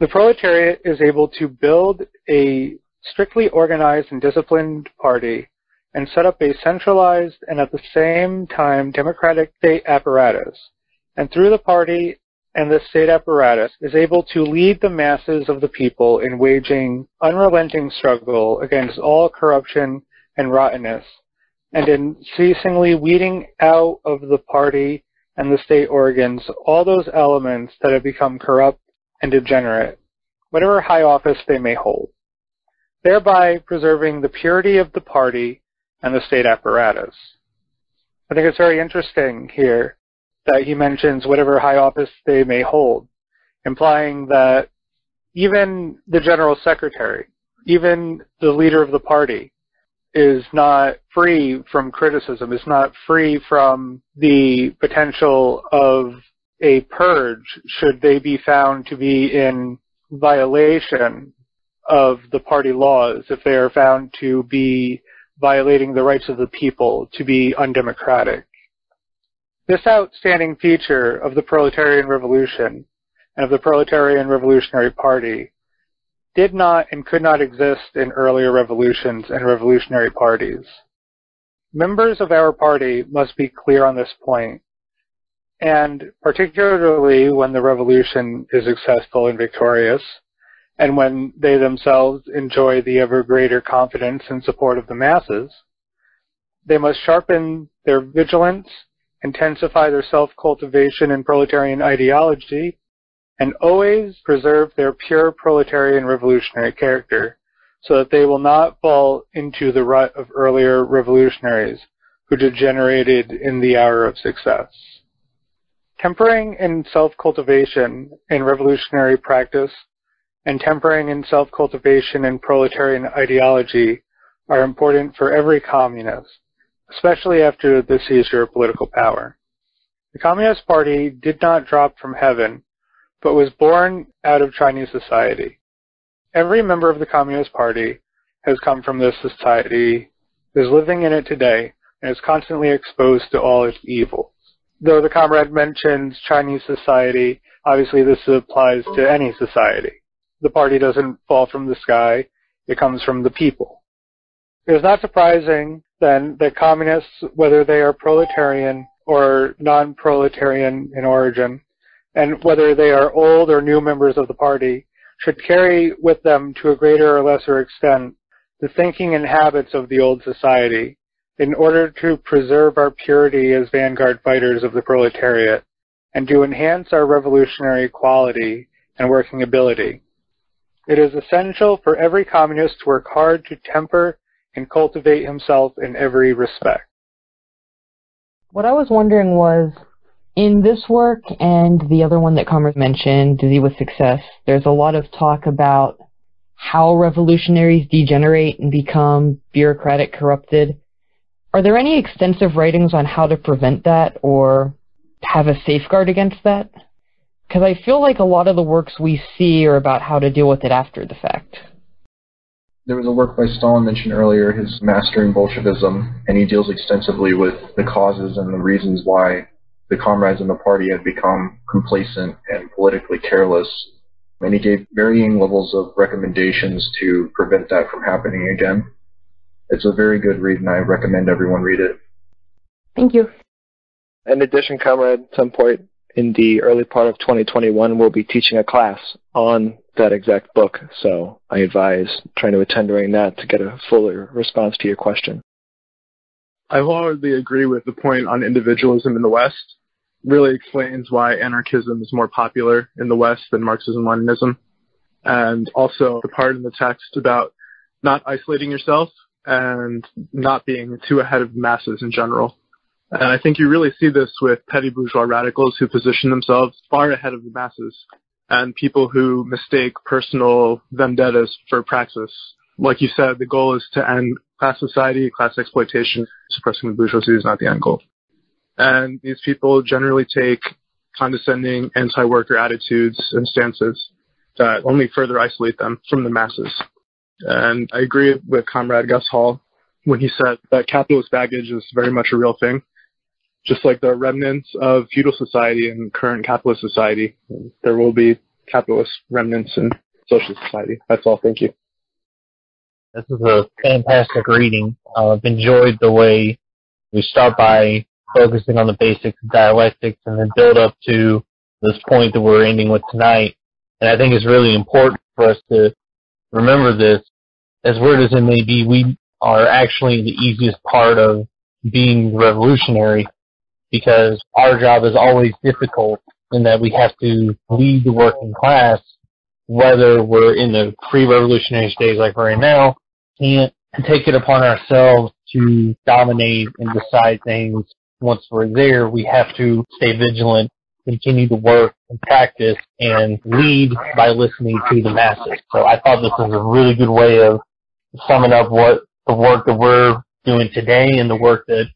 The proletariat is able to build a strictly organized and disciplined party and set up a centralized and at the same time democratic state apparatus. And through the party and the state apparatus is able to lead the masses of the people in waging unrelenting struggle against all corruption and rottenness and in ceasingly weeding out of the party and the state organs all those elements that have become corrupt and degenerate, whatever high office they may hold, thereby preserving the purity of the party and the state apparatus. I think it's very interesting here that he mentions whatever high office they may hold, implying that even the general secretary, even the leader of the party, is not free from criticism, is not free from the potential of a purge should they be found to be in violation of the party laws, if they are found to be violating the rights of the people, to be undemocratic. This outstanding feature of the proletarian revolution and of the proletarian revolutionary party did not and could not exist in earlier revolutions and revolutionary parties. Members of our party must be clear on this point, and particularly when the revolution is successful and victorious, and when they themselves enjoy the ever greater confidence and support of the masses, they must sharpen their vigilance, intensify their self-cultivation and proletarian ideology, and always preserve their pure proletarian revolutionary character, so that they will not fall into the rut of earlier revolutionaries who degenerated in the hour of success. Tempering in self-cultivation in revolutionary practice and tempering in self-cultivation in proletarian ideology are important for every communist, especially after the seizure of political power. The Communist Party did not drop from heaven but was born out of Chinese society. Every member of the Communist Party has come from this society, is living in it today, and is constantly exposed to all its evils. Though the comrade mentions Chinese society, obviously this applies to any society. The party doesn't fall from the sky, it comes from the people. It is not surprising, then, that communists, whether they are proletarian or non-proletarian in origin, and whether they are old or new members of the party, should carry with them to a greater or lesser extent the thinking and habits of the old society in order to preserve our purity as vanguard fighters of the proletariat and to enhance our revolutionary quality and working ability. It is essential for every communist to work hard to temper and cultivate himself in every respect. What I was wondering was, in this work and the other one that Commerce mentioned, Dizzy with Success, there's a lot of talk about how revolutionaries degenerate and become bureaucratic corrupted. Are there any extensive writings on how to prevent that or have a safeguard against that? Because I feel like a lot of the works we see are about how to deal with it after the fact. There was a work by Stalin mentioned earlier, his Mastering Bolshevism, and he deals extensively with the causes and the reasons why the comrades in the party had become complacent and politically careless, and he gave varying levels of recommendations to prevent that from happening again. It's a very good read, and I recommend everyone read it. Thank you. In addition, comrade, at some point in the early part of 2021, we'll be teaching a class on that exact book, so I advise trying to attend during that to get a fuller response to your question. I wholeheartedly agree with the point on individualism in the West. Really explains why anarchism is more popular in the West than Marxism-Leninism. And also the part in the text about not isolating yourself and not being too ahead of masses in general. And I think you really see this with petty bourgeois radicals who position themselves far ahead of the masses and people who mistake personal vendettas for praxis. Like you said, the goal is to end class society, class exploitation. Suppressing the bourgeoisie is not the end goal. And these people generally take condescending anti-worker attitudes and stances that only further isolate them from the masses. And I agree with Comrade Gus Hall when he said that capitalist baggage is very much a real thing. Just like the remnants of feudal society and current capitalist society, there will be capitalist remnants in social society. That's all. Thank you. This is a fantastic reading. Uh, I've enjoyed the way we start by focusing on the basics of dialectics and then build up to this point that we're ending with tonight. And I think it's really important for us to remember this. As weird as it may be, we are actually the easiest part of being revolutionary because our job is always difficult in that we have to lead the working class, whether we're in the pre-revolutionary stage like we're in now, can't take it upon ourselves to dominate and decide things once we're there, we have to stay vigilant, continue to work and practice, and lead by listening to the masses. So I thought this was a really good way of summing up what the work that we're doing today and the work that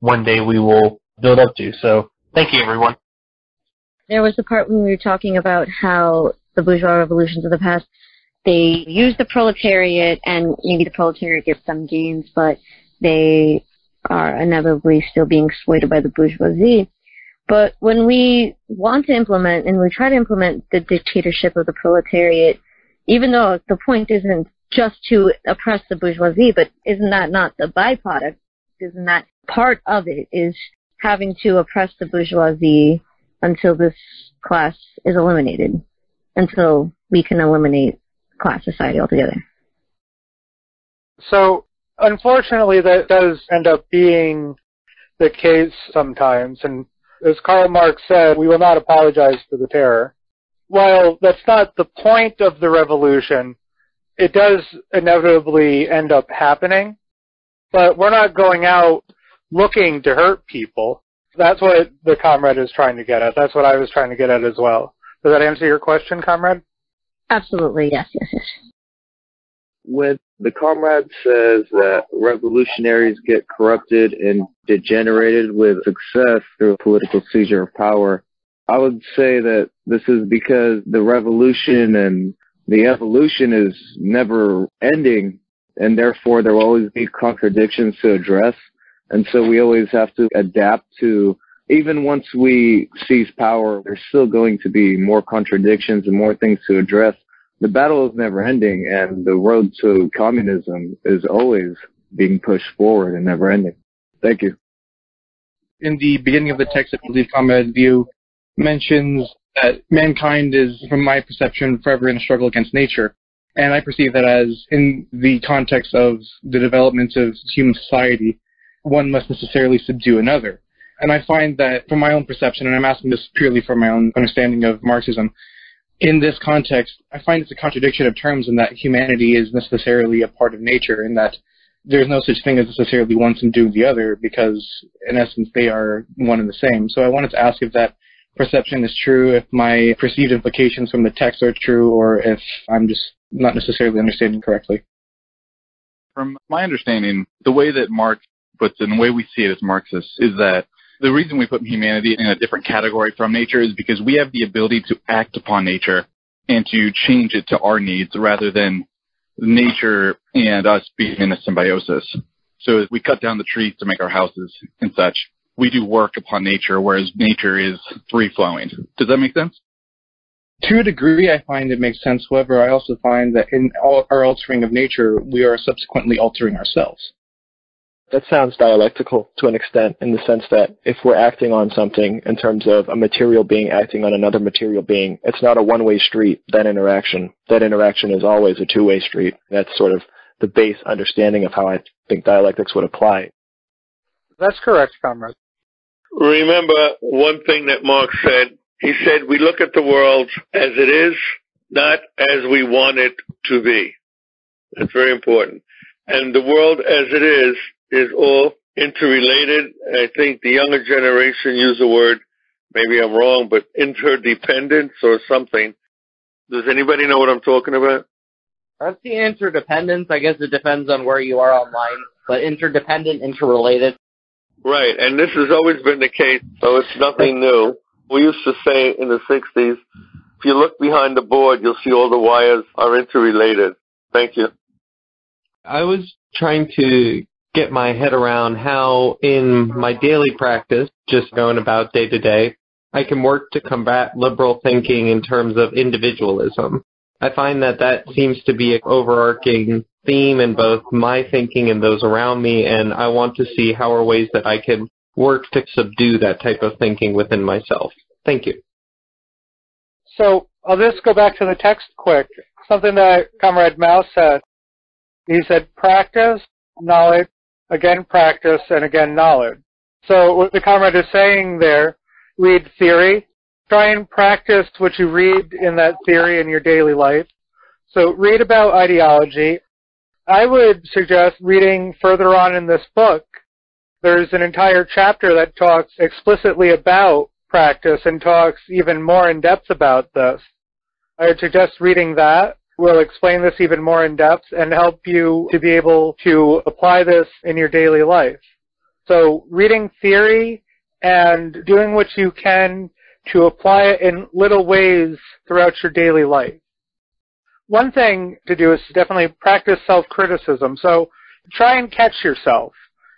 one day we will build up to. So thank you, everyone. There was the part when we were talking about how the bourgeois revolutions of the past, they use the proletariat and maybe the proletariat gets some gains, but they are inevitably still being exploited by the bourgeoisie. But when we want to implement and we try to implement the dictatorship of the proletariat, even though the point isn't just to oppress the bourgeoisie, but isn't that not the byproduct? Isn't that part of it is having to oppress the bourgeoisie until this class is eliminated, until we can eliminate class society altogether? So unfortunately, that does end up being the case sometimes. And as Karl Marx said, we will not apologize for the terror. While that's not the point of the revolution, it does inevitably end up happening. But we're not going out looking to hurt people. That's what the comrade is trying to get at. That's what I was trying to get at as well. Does that answer your question, comrade? Absolutely, yes, yes, yes. When the comrade says that revolutionaries get corrupted and degenerated with success through political seizure of power. I would say that this is because the revolution and the evolution is never ending and therefore there will always be contradictions to address. And so we always have to adapt to, even once we seize power, there's still going to be more contradictions and more things to address the battle is never ending and the road to communism is always being pushed forward and never ending. Thank you. In the beginning of the text, I believe Comrade Liu mentions that mankind is, from my perception, forever in a struggle against nature. And I perceive that as, in the context of the development of human society, one must necessarily subdue another. And I find that, from my own perception, and I'm asking this purely from my own understanding of Marxism, in this context, I find it's a contradiction of terms in that humanity is necessarily a part of nature, in that there's no such thing as necessarily one subduing the other, because in essence they are one and the same. So I wanted to ask if that perception is true, if my perceived implications from the text are true, or if I'm just not necessarily understanding correctly. From my understanding, the way that Marx puts it, and the way we see it as Marxists, is that the reason we put humanity in a different category from nature is because we have the ability to act upon nature and to change it to our needs rather than nature and us being in a symbiosis. So we cut down the trees to make our houses and such. We do work upon nature, whereas nature is free flowing. Does that make sense? To a degree, I find it makes sense. However, I also find that in our altering of nature, we are subsequently altering ourselves that sounds dialectical to an extent in the sense that if we're acting on something in terms of a material being acting on another material being, it's not a one-way street, that interaction. That interaction is always a two-way street. That's sort of the base understanding of how I think dialectics would apply. That's correct, comrade. Remember one thing that Marx said. He said, we look at the world as it is, not as we want it to be. That's very important. And the world as it is is all interrelated. I think the younger generation use the word, maybe I'm wrong, but interdependence or something. Does anybody know what I'm talking about? That's the interdependence. I guess it depends on where you are online, but interdependent, interrelated. Right, and this has always been the case, so it's nothing new. We used to say in the 60s, if you look behind the board, you'll see all the wires are interrelated. Thank you. I was trying to get my head around how in my daily practice, just going about day to day, I can work to combat liberal thinking in terms of individualism. I find that that seems to be an overarching theme in both my thinking and those around me, and I want to see how are ways that I can work to subdue that type of thinking within myself. Thank you. So I'll just go back to the text quick. Something that Comrade Mao said. He said practice, knowledge, again practice, and again knowledge. So what the comrade is saying there, read theory, try and practice what you read in that theory in your daily life. So read about ideology. I would suggest reading further on in this book. There's an entire chapter that talks explicitly about practice and talks even more in depth about this. I would suggest reading that. We'll explain this even more in depth and help you to be able to apply this in your daily life. So reading theory and doing what you can to apply it in little ways throughout your daily life. One thing to do is definitely practice self-criticism. So try and catch yourself.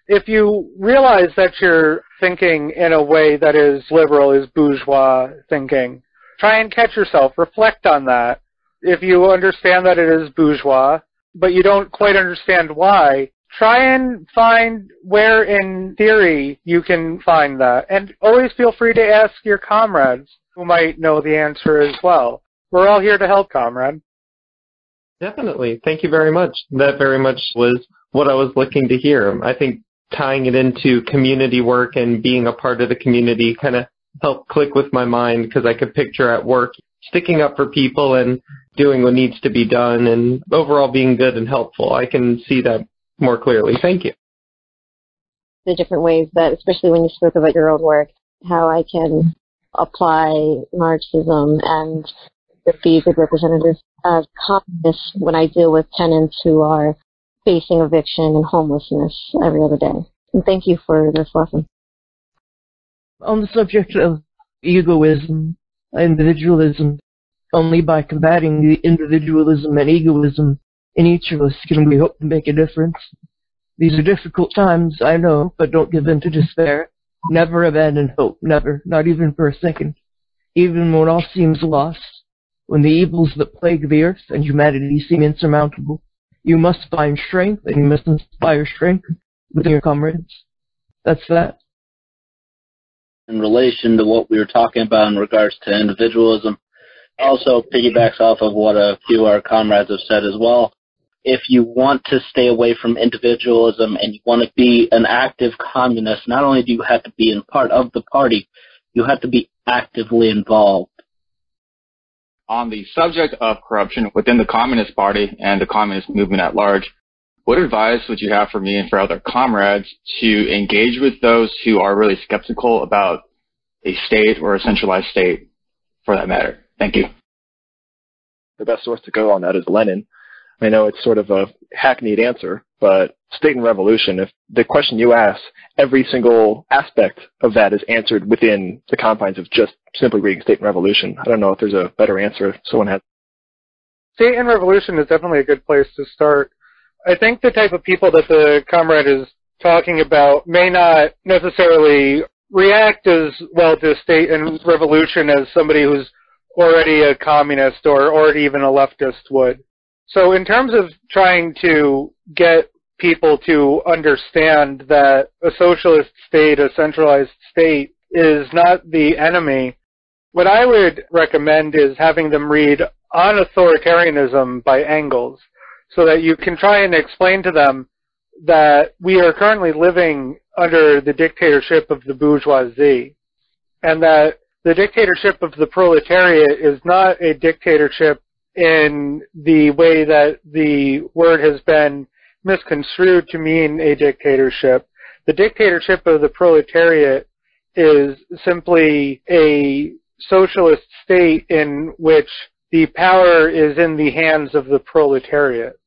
If you realize that you're thinking in a way that is liberal, is bourgeois thinking, try and catch yourself. Reflect on that. If you understand that it is bourgeois, but you don't quite understand why, try and find where in theory you can find that. And always feel free to ask your comrades who might know the answer as well. We're all here to help, comrade. Definitely. Thank you very much. That very much was what I was looking to hear. I think tying it into community work and being a part of the community kind of helped click with my mind because I could picture at work sticking up for people and doing what needs to be done and overall being good and helpful. I can see that more clearly. Thank you. The different ways that, especially when you spoke about your own work, how I can apply Marxism and be a good representative of communists when I deal with tenants who are facing eviction and homelessness every other day. And thank you for this lesson. On the subject of egoism, individualism, only by combating the individualism and egoism in each of us can we hope to make a difference. These are difficult times, I know, but don't give in to despair. Never abandon hope, never, not even for a second. Even when all seems lost, when the evils that plague the earth and humanity seem insurmountable, you must find strength and you must inspire strength within your comrades. That's that. In relation to what we were talking about in regards to individualism, also piggybacks off of what a few of our comrades have said as well. If you want to stay away from individualism and you want to be an active communist, not only do you have to be in part of the party, you have to be actively involved. On the subject of corruption within the Communist Party and the communist movement at large, what advice would you have for me and for other comrades to engage with those who are really skeptical about a state or a centralized state for that matter? Thank you. The best source to go on that is Lenin. I know it's sort of a hackneyed answer, but state and revolution, if the question you ask, every single aspect of that is answered within the confines of just simply reading State and Revolution. I don't know if there's a better answer if someone has. State and Revolution is definitely a good place to start. I think the type of people that the comrade is talking about may not necessarily react as well to State and Revolution as somebody who's already a communist or already even a leftist would. So in terms of trying to get people to understand that a socialist state, a centralized state, is not the enemy, what I would recommend is having them read On Authoritarianism by Engels so that you can try and explain to them that we are currently living under the dictatorship of the bourgeoisie and that the dictatorship of the proletariat is not a dictatorship in the way that the word has been misconstrued to mean a dictatorship, The dictatorship of the proletariat is simply a socialist state in which the power is in the hands of the proletariat.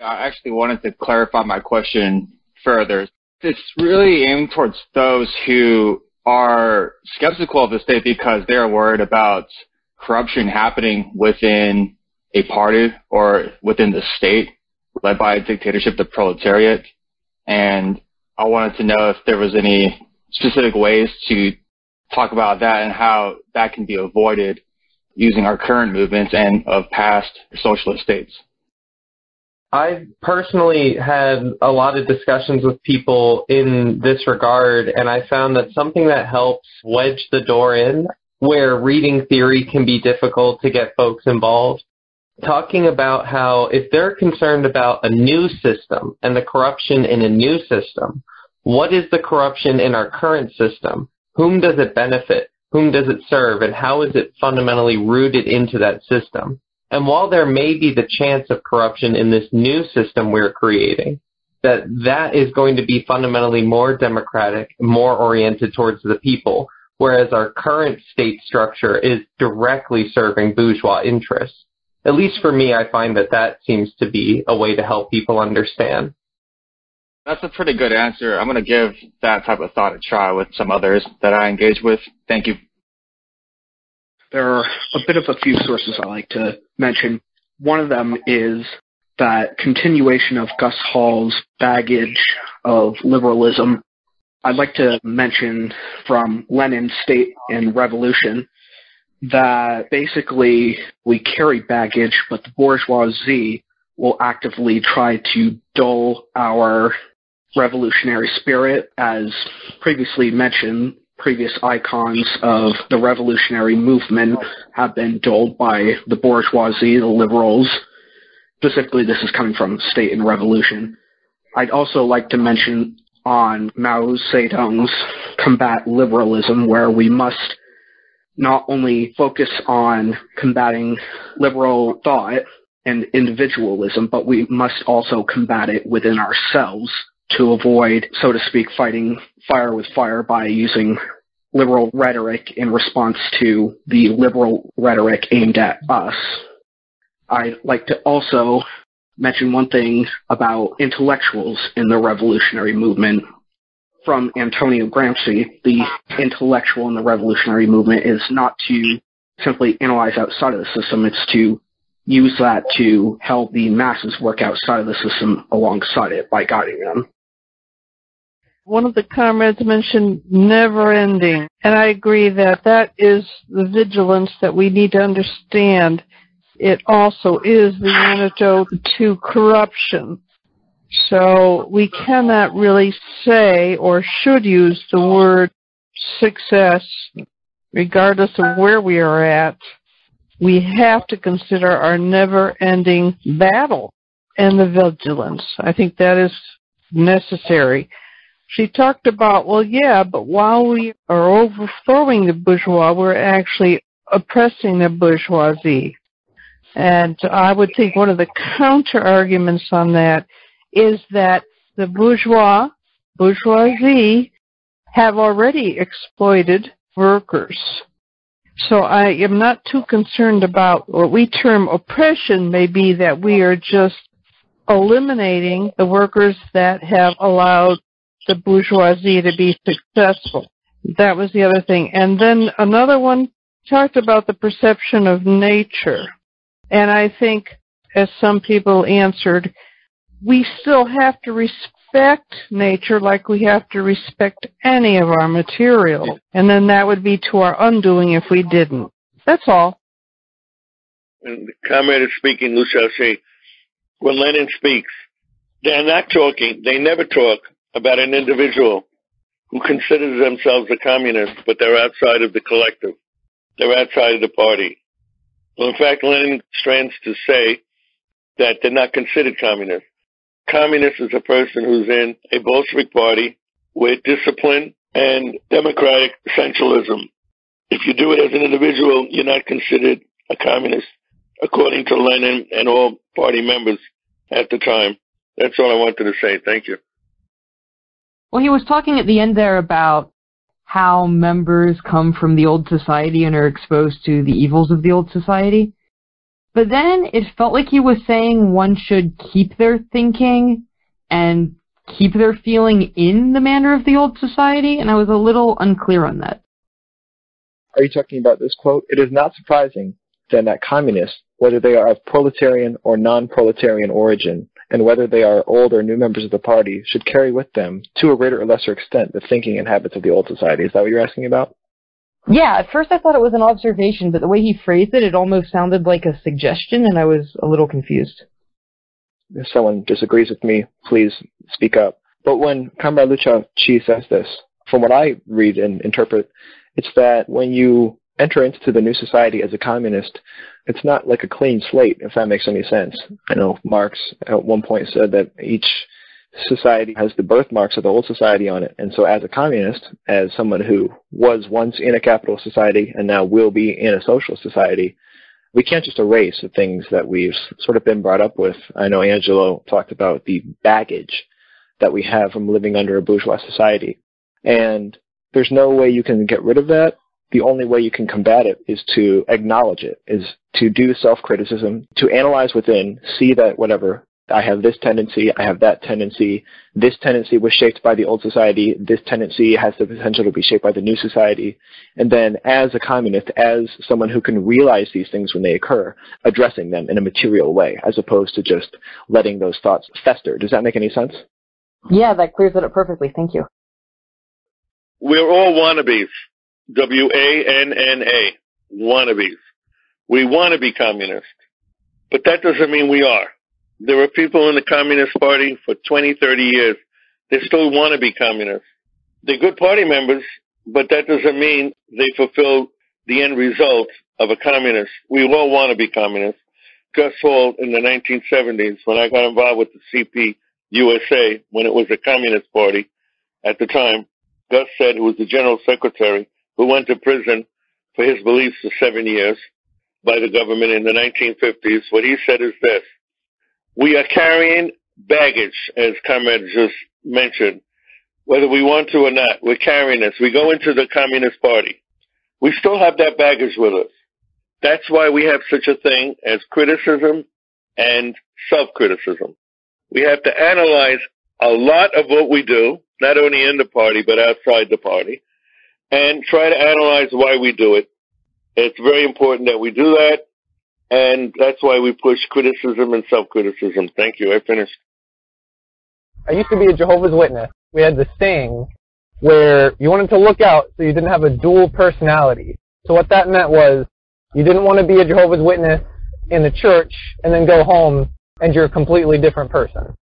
I actually wanted to clarify my question further. It's really aimed towards those who are skeptical of the state because they're worried about corruption happening within a party or within the state led by a dictatorship, the proletariat. And I wanted to know if there was any specific ways to talk about that and how that can be avoided using our current movements and of past socialist states. I've personally had a lot of discussions with people in this regard, and I found that something that helps wedge the door in where reading theory can be difficult to get folks involved. Talking about how if they're concerned about a new system and the corruption in a new system, what is the corruption in our current system? Whom does it benefit? Whom does it serve? And how is it fundamentally rooted into that system? And while there may be the chance of corruption in this new system we're creating, that that is going to be fundamentally more democratic, more oriented towards the people, whereas our current state structure is directly serving bourgeois interests. At least for me, I find that that seems to be a way to help people understand. That's a pretty good answer. I'm going to give that type of thought a try with some others that I engage with. Thank you. There are a bit of a few sources I like to mention. One of them is that continuation of Gus Hall's baggage of liberalism. I'd like to mention from Lenin's State and Revolution that basically we carry baggage, but the bourgeoisie will actively try to dull our revolutionary spirit. As previously mentioned, previous icons of the revolutionary movement have been dulled by the bourgeoisie, the liberals. Specifically, this is coming from State and Revolution. I'd also like to mention on Mao Zedong's Combat Liberalism, where we must not only focus on combating liberal thought and individualism, but we must also combat it within ourselves to avoid, so to speak, fighting fire with fire by using liberal rhetoric in response to the liberal rhetoric aimed at us. I'd like to also mention one thing about intellectuals in the revolutionary movement. From Antonio Gramsci, the intellectual in the revolutionary movement is not to simply analyze outside of the system, it's to use that to help the masses work outside of the system alongside it by guiding them. One of the comrades mentioned never ending, and I agree that that is the vigilance that we need to understand. It also is the antidote to corruption. So we cannot really say or should use the word success regardless of where we are at. We have to consider our never ending battle and the vigilance. I think that is necessary. She talked about, well, yeah, but while we are overthrowing the bourgeois, we're actually oppressing the bourgeoisie. And I would think one of the counter arguments on that is that the bourgeois, bourgeoisie, have already exploited workers. So I am not too concerned about what we term oppression may be that we are just eliminating the workers that have allowed the bourgeoisie to be successful. That was the other thing. And then another one talked about the perception of nature. And I think, as some people answered, we still have to respect nature like we have to respect any of our material. And then that would be to our undoing if we didn't. That's all. And the comrade is speaking, Liu Shaoqi. When Lenin speaks, they're not talking, they never talk about an individual who considers themselves a communist, but they're outside of the collective. They're outside of the party. Well, in fact, Lenin strands to say that they're not considered communists. Communist is a person who's in a Bolshevik party with discipline and democratic centralism. If you do it as an individual, you're not considered a communist, according to Lenin and all party members at the time. That's all I wanted to say. Thank you. Well, he was talking at the end there about how members come from the old society and are exposed to the evils of the old society. But then it felt like he was saying one should keep their thinking and keep their feeling in the manner of the old society, and I was a little unclear on that. Are you talking about this quote? It is not surprising then that communists, whether they are of proletarian or non-proletarian origin, and whether they are old or new members of the party, should carry with them, to a greater or lesser extent, the thinking and habits of the old society. Is that what you're asking about? Yeah, at first I thought it was an observation, but the way he phrased it, it almost sounded like a suggestion, and I was a little confused. If someone disagrees with me, please speak up. But when Comrade Liu Shaoqi says this, from what I read and interpret, it's that when you enter into the new society as a communist, it's not like a clean slate, if that makes any sense. I know Marx at one point said that each society has the birthmarks of the old society on it. And so as a communist, as someone who was once in a capitalist society and now will be in a social society, we can't just erase the things that we've sort of been brought up with. I know Angelo talked about the baggage that we have from living under a bourgeois society. And there's no way you can get rid of that the only way you can combat it is to acknowledge it, is to do self-criticism, to analyze within, see that whatever, I have this tendency, I have that tendency, this tendency was shaped by the old society, this tendency has the potential to be shaped by the new society, and then as a communist, as someone who can realize these things when they occur, addressing them in a material way, as opposed to just letting those thoughts fester. Does that make any sense? Yeah, that clears it up perfectly. Thank you. We're all wannabes. W-A-N-N-A, wannabes. We want to be communist, but that doesn't mean we are. There are people in the Communist Party for 20, 30 years. They still want to be communists. They're good party members, but that doesn't mean they fulfill the end result of a communist. We all want to be communists. Gus Hall in the 1970s, when I got involved with the CP USA, when it was a communist party at the time, Gus said, who was the general secretary, who went to prison for his beliefs for seven years by the government in the 1950s. What he said is this. We are carrying baggage, as Comrade just mentioned, whether we want to or not. We're carrying this. We go into the Communist Party. We still have that baggage with us. That's why we have such a thing as criticism and self-criticism. We have to analyze a lot of what we do, not only in the party, but outside the party and try to analyze why we do it. It's very important that we do that, and that's why we push criticism and self-criticism. Thank you. I finished. I used to be a Jehovah's Witness. We had this thing where you wanted to look out so you didn't have a dual personality. So what that meant was you didn't want to be a Jehovah's Witness in the church and then go home and you're a completely different person.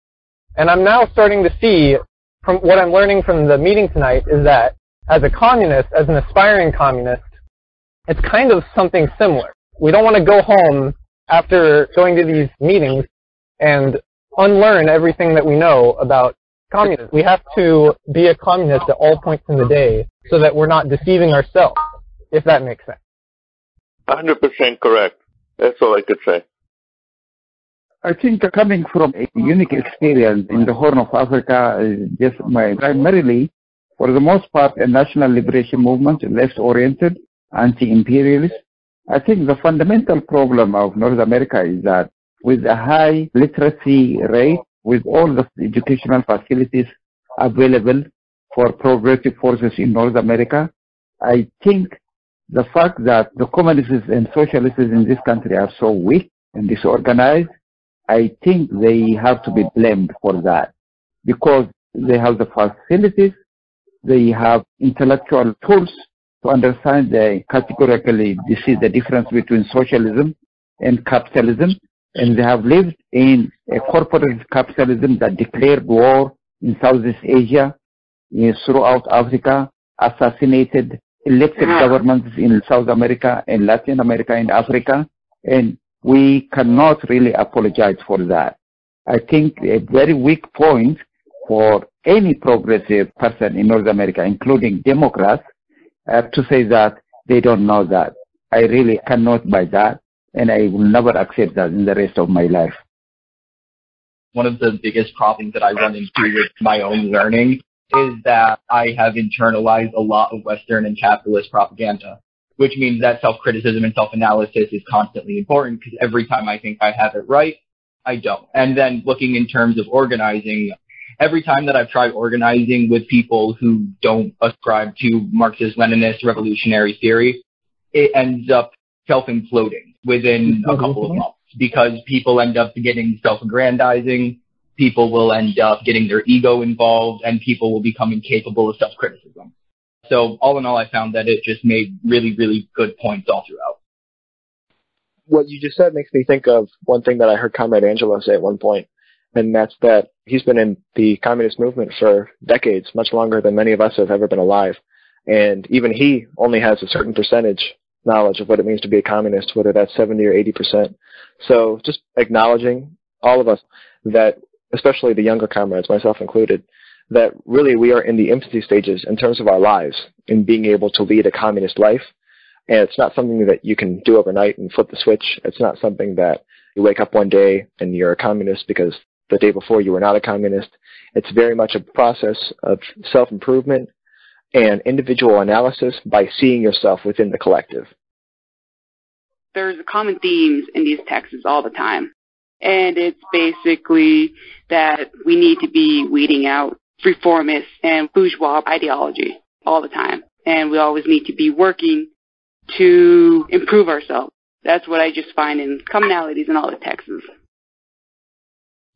And I'm now starting to see from what I'm learning from the meeting tonight is that as a communist, as an aspiring communist, it's kind of something similar. We don't want to go home after going to these meetings and unlearn everything that we know about communism. We have to be a communist at all points in the day so that we're not deceiving ourselves, if that makes sense. 100% correct. That's all I could say. I think coming from a unique experience in the Horn of Africa, just my primarily for the most part, a national liberation movement, left-oriented, anti-imperialist. I think the fundamental problem of North America is that with a high literacy rate, with all the educational facilities available for progressive forces in North America, I think the fact that the communists and socialists in this country are so weak and disorganized, I think they have to be blamed for that because they have the facilities they have intellectual tools to understand the categorically this is the difference between socialism and capitalism. And they have lived in a corporate capitalism that declared war in Southeast Asia, in, throughout Africa, assassinated elected governments in South America and Latin America and Africa, and we cannot really apologize for that. I think a very weak point for any progressive person in North America, including Democrats, uh, to say that they don't know that. I really cannot buy that, and I will never accept that in the rest of my life. One of the biggest problems that I run into with my own learning is that I have internalized a lot of Western and capitalist propaganda, which means that self-criticism and self-analysis is constantly important because every time I think I have it right, I don't. And then looking in terms of organizing, every time that I've tried organizing with people who don't ascribe to Marxist-Leninist revolutionary theory, it ends up self-imploding within a couple of months because people end up getting self-aggrandizing, people will end up getting their ego involved, and people will become incapable of self-criticism. So all in all, I found that it just made really, really good points all throughout. What you just said makes me think of one thing that I heard Comrade Angelo say at one point, and that's that he's been in the communist movement for decades, much longer than many of us have ever been alive. And even he only has a certain percentage knowledge of what it means to be a communist, whether that's 70 or 80%. So just acknowledging all of us that, especially the younger comrades, myself included, that really we are in the infancy stages in terms of our lives in being able to lead a communist life. And it's not something that you can do overnight and flip the switch. It's not something that you wake up one day and you're a communist because the day before you were not a communist. It's very much a process of self-improvement and individual analysis by seeing yourself within the collective. There's common themes in these texts all the time. And it's basically that we need to be weeding out reformist and bourgeois ideology all the time. And we always need to be working to improve ourselves. That's what I just find in commonalities in all the texts.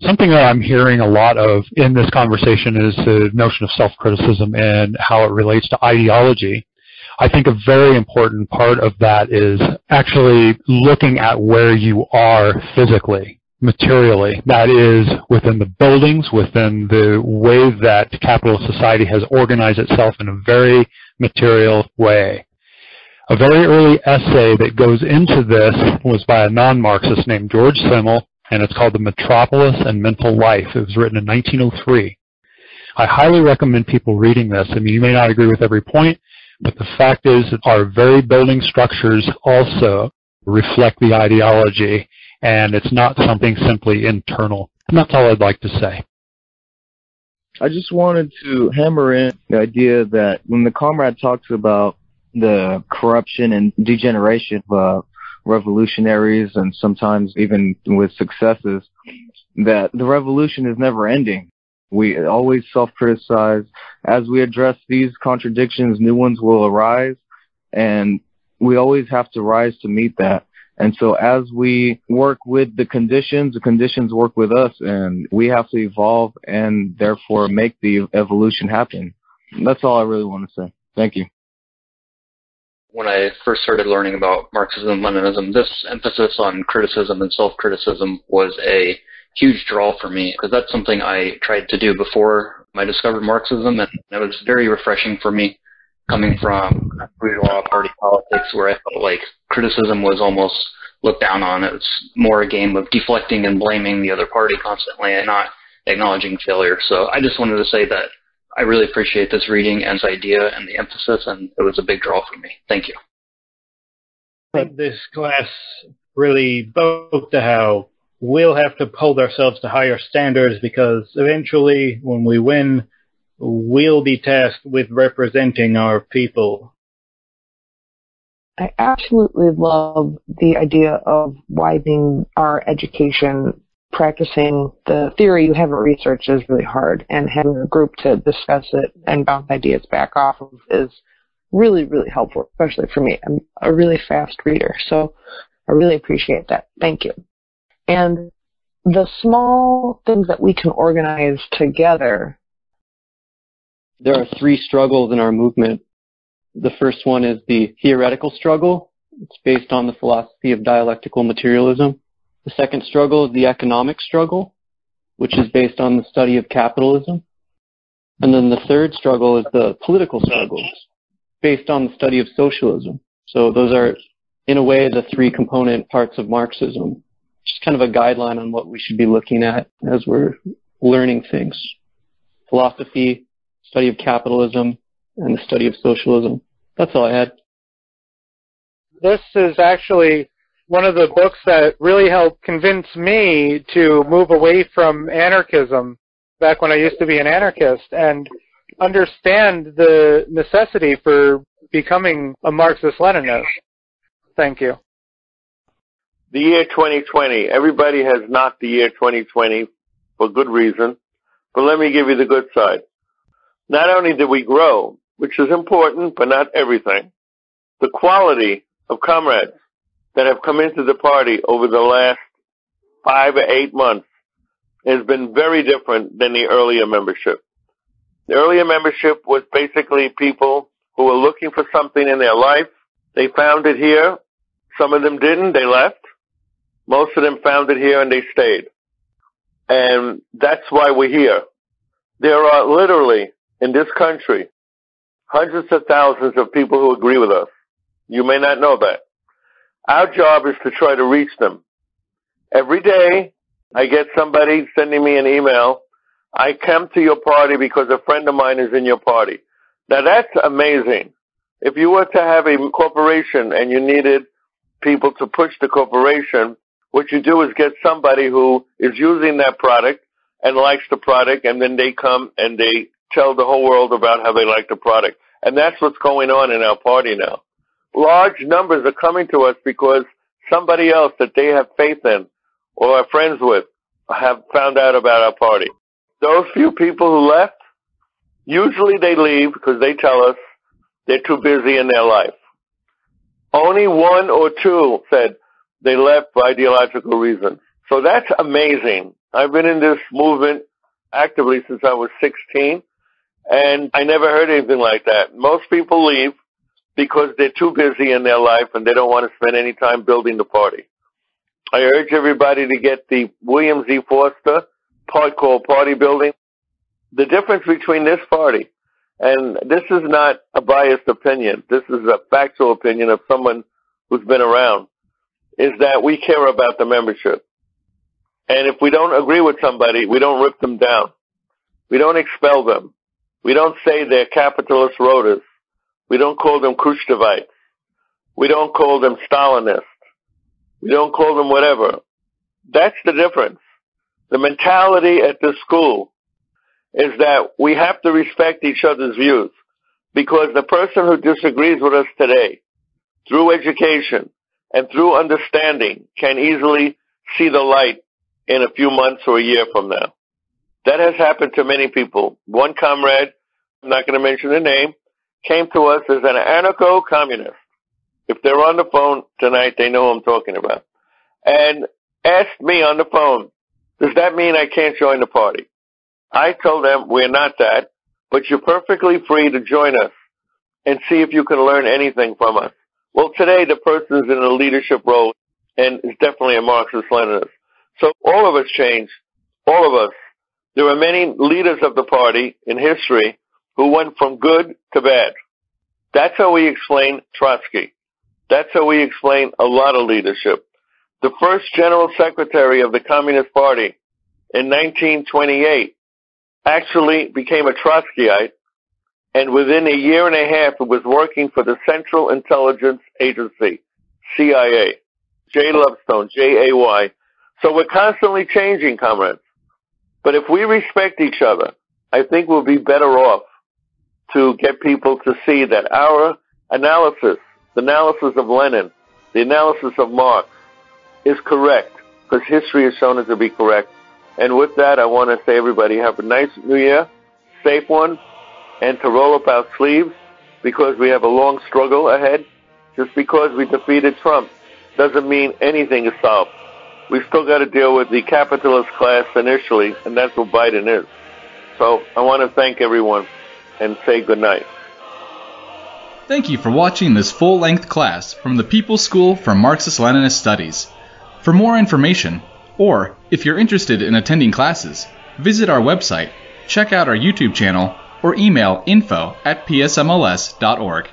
Something that I'm hearing a lot of in this conversation is the notion of self-criticism and how it relates to ideology. I think a very important part of that is actually looking at where you are physically, materially. That is within the buildings, within the way that capitalist society has organized itself in a very material way. A very early essay that goes into this was by a non-Marxist named George Simmel, and it's called The Metropolis and Mental Life. It was written in 1903. I highly recommend people reading this. I mean, you may not agree with every point, but the fact is that our very building structures also reflect the ideology, and it's not something simply internal. And that's all I'd like to say. I just wanted to hammer in the idea that when the comrade talks about the corruption and degeneration of uh, revolutionaries and sometimes even with successes, that the revolution is never ending. We always self-criticize. As we address these contradictions, new ones will arise, and we always have to rise to meet that. And so as we work with the conditions, the conditions work with us, and we have to evolve and therefore make the evolution happen. That's all I really want to say. Thank you when I first started learning about Marxism and Leninism, this emphasis on criticism and self-criticism was a huge draw for me because that's something I tried to do before I discovered Marxism, and it was very refreshing for me coming from bourgeois party politics where I felt like criticism was almost looked down on. It was more a game of deflecting and blaming the other party constantly and not acknowledging failure. So I just wanted to say that I really appreciate this reading and this idea and the emphasis, and it was a big draw for me. Thank you. I this class really spoke to how we'll have to hold ourselves to higher standards because eventually, when we win, we'll be tasked with representing our people. I absolutely love the idea of widening our education practicing the theory you haven't researched is really hard, and having a group to discuss it and bounce ideas back off of is really, really helpful, especially for me. I'm a really fast reader, so I really appreciate that. Thank you. And the small things that we can organize together. There are three struggles in our movement. The first one is the theoretical struggle. It's based on the philosophy of dialectical materialism. The second struggle is the economic struggle, which is based on the study of capitalism. And then the third struggle is the political struggle, based on the study of socialism. So those are, in a way, the three component parts of Marxism. Just kind of a guideline on what we should be looking at as we're learning things. Philosophy, study of capitalism, and the study of socialism. That's all I had. This is actually one of the books that really helped convince me to move away from anarchism back when I used to be an anarchist. And understand the necessity for becoming a Marxist-Leninist. Thank you. The year 2020. Everybody has knocked the year 2020 for good reason. But let me give you the good side. Not only did we grow, which is important, but not everything, the quality of comrades that have come into the party over the last five or eight months has been very different than the earlier membership. The earlier membership was basically people who were looking for something in their life. They found it here. Some of them didn't. They left. Most of them found it here and they stayed. And that's why we're here. There are literally in this country hundreds of thousands of people who agree with us. You may not know that. Our job is to try to reach them. Every day I get somebody sending me an email. I come to your party because a friend of mine is in your party. Now that's amazing. If you were to have a corporation and you needed people to push the corporation, what you do is get somebody who is using that product and likes the product and then they come and they tell the whole world about how they like the product. And that's what's going on in our party now. Large numbers are coming to us because somebody else that they have faith in or are friends with have found out about our party. Those few people who left, usually they leave because they tell us they're too busy in their life. Only one or two said they left for ideological reasons. So that's amazing. I've been in this movement actively since I was 16 and I never heard anything like that. Most people leave because they're too busy in their life and they don't want to spend any time building the party. I urge everybody to get the William Z. Foster part called Party Building. The difference between this party, and this is not a biased opinion, this is a factual opinion of someone who's been around, is that we care about the membership. And if we don't agree with somebody, we don't rip them down. We don't expel them. We don't say they're capitalist roaders. We don't call them Khrushchevites. We don't call them Stalinists. We don't call them whatever. That's the difference. The mentality at this school is that we have to respect each other's views because the person who disagrees with us today through education and through understanding can easily see the light in a few months or a year from now. That has happened to many people. One comrade, I'm not going to mention the name, came to us as an anarcho-communist. If they're on the phone tonight, they know who I'm talking about. And asked me on the phone, does that mean I can't join the party? I told them we're not that, but you're perfectly free to join us and see if you can learn anything from us. Well, today the person is in a leadership role and is definitely a Marxist-Leninist. So all of us change. All of us. There are many leaders of the party in history who went from good to bad. That's how we explain Trotsky. That's how we explain a lot of leadership. The first general secretary of the Communist Party in 1928 actually became a Trotskyite, and within a year and a half it was working for the Central Intelligence Agency, CIA. Jay Lovestone, J-A-Y. So we're constantly changing, comrades. But if we respect each other, I think we'll be better off to get people to see that our analysis, the analysis of Lenin, the analysis of Marx, is correct because history has shown it to be correct. And with that, I want to say everybody have a nice new year, safe one, and to roll up our sleeves because we have a long struggle ahead. Just because we defeated Trump doesn't mean anything is solved. We've still got to deal with the capitalist class initially, and that's what Biden is. So I want to thank everyone and say good night. Thank you for watching this full length class from the People's School for Marxist Leninist Studies. For more information, or if you're interested in attending classes, visit our website, check out our YouTube channel, or email info at psmls.org.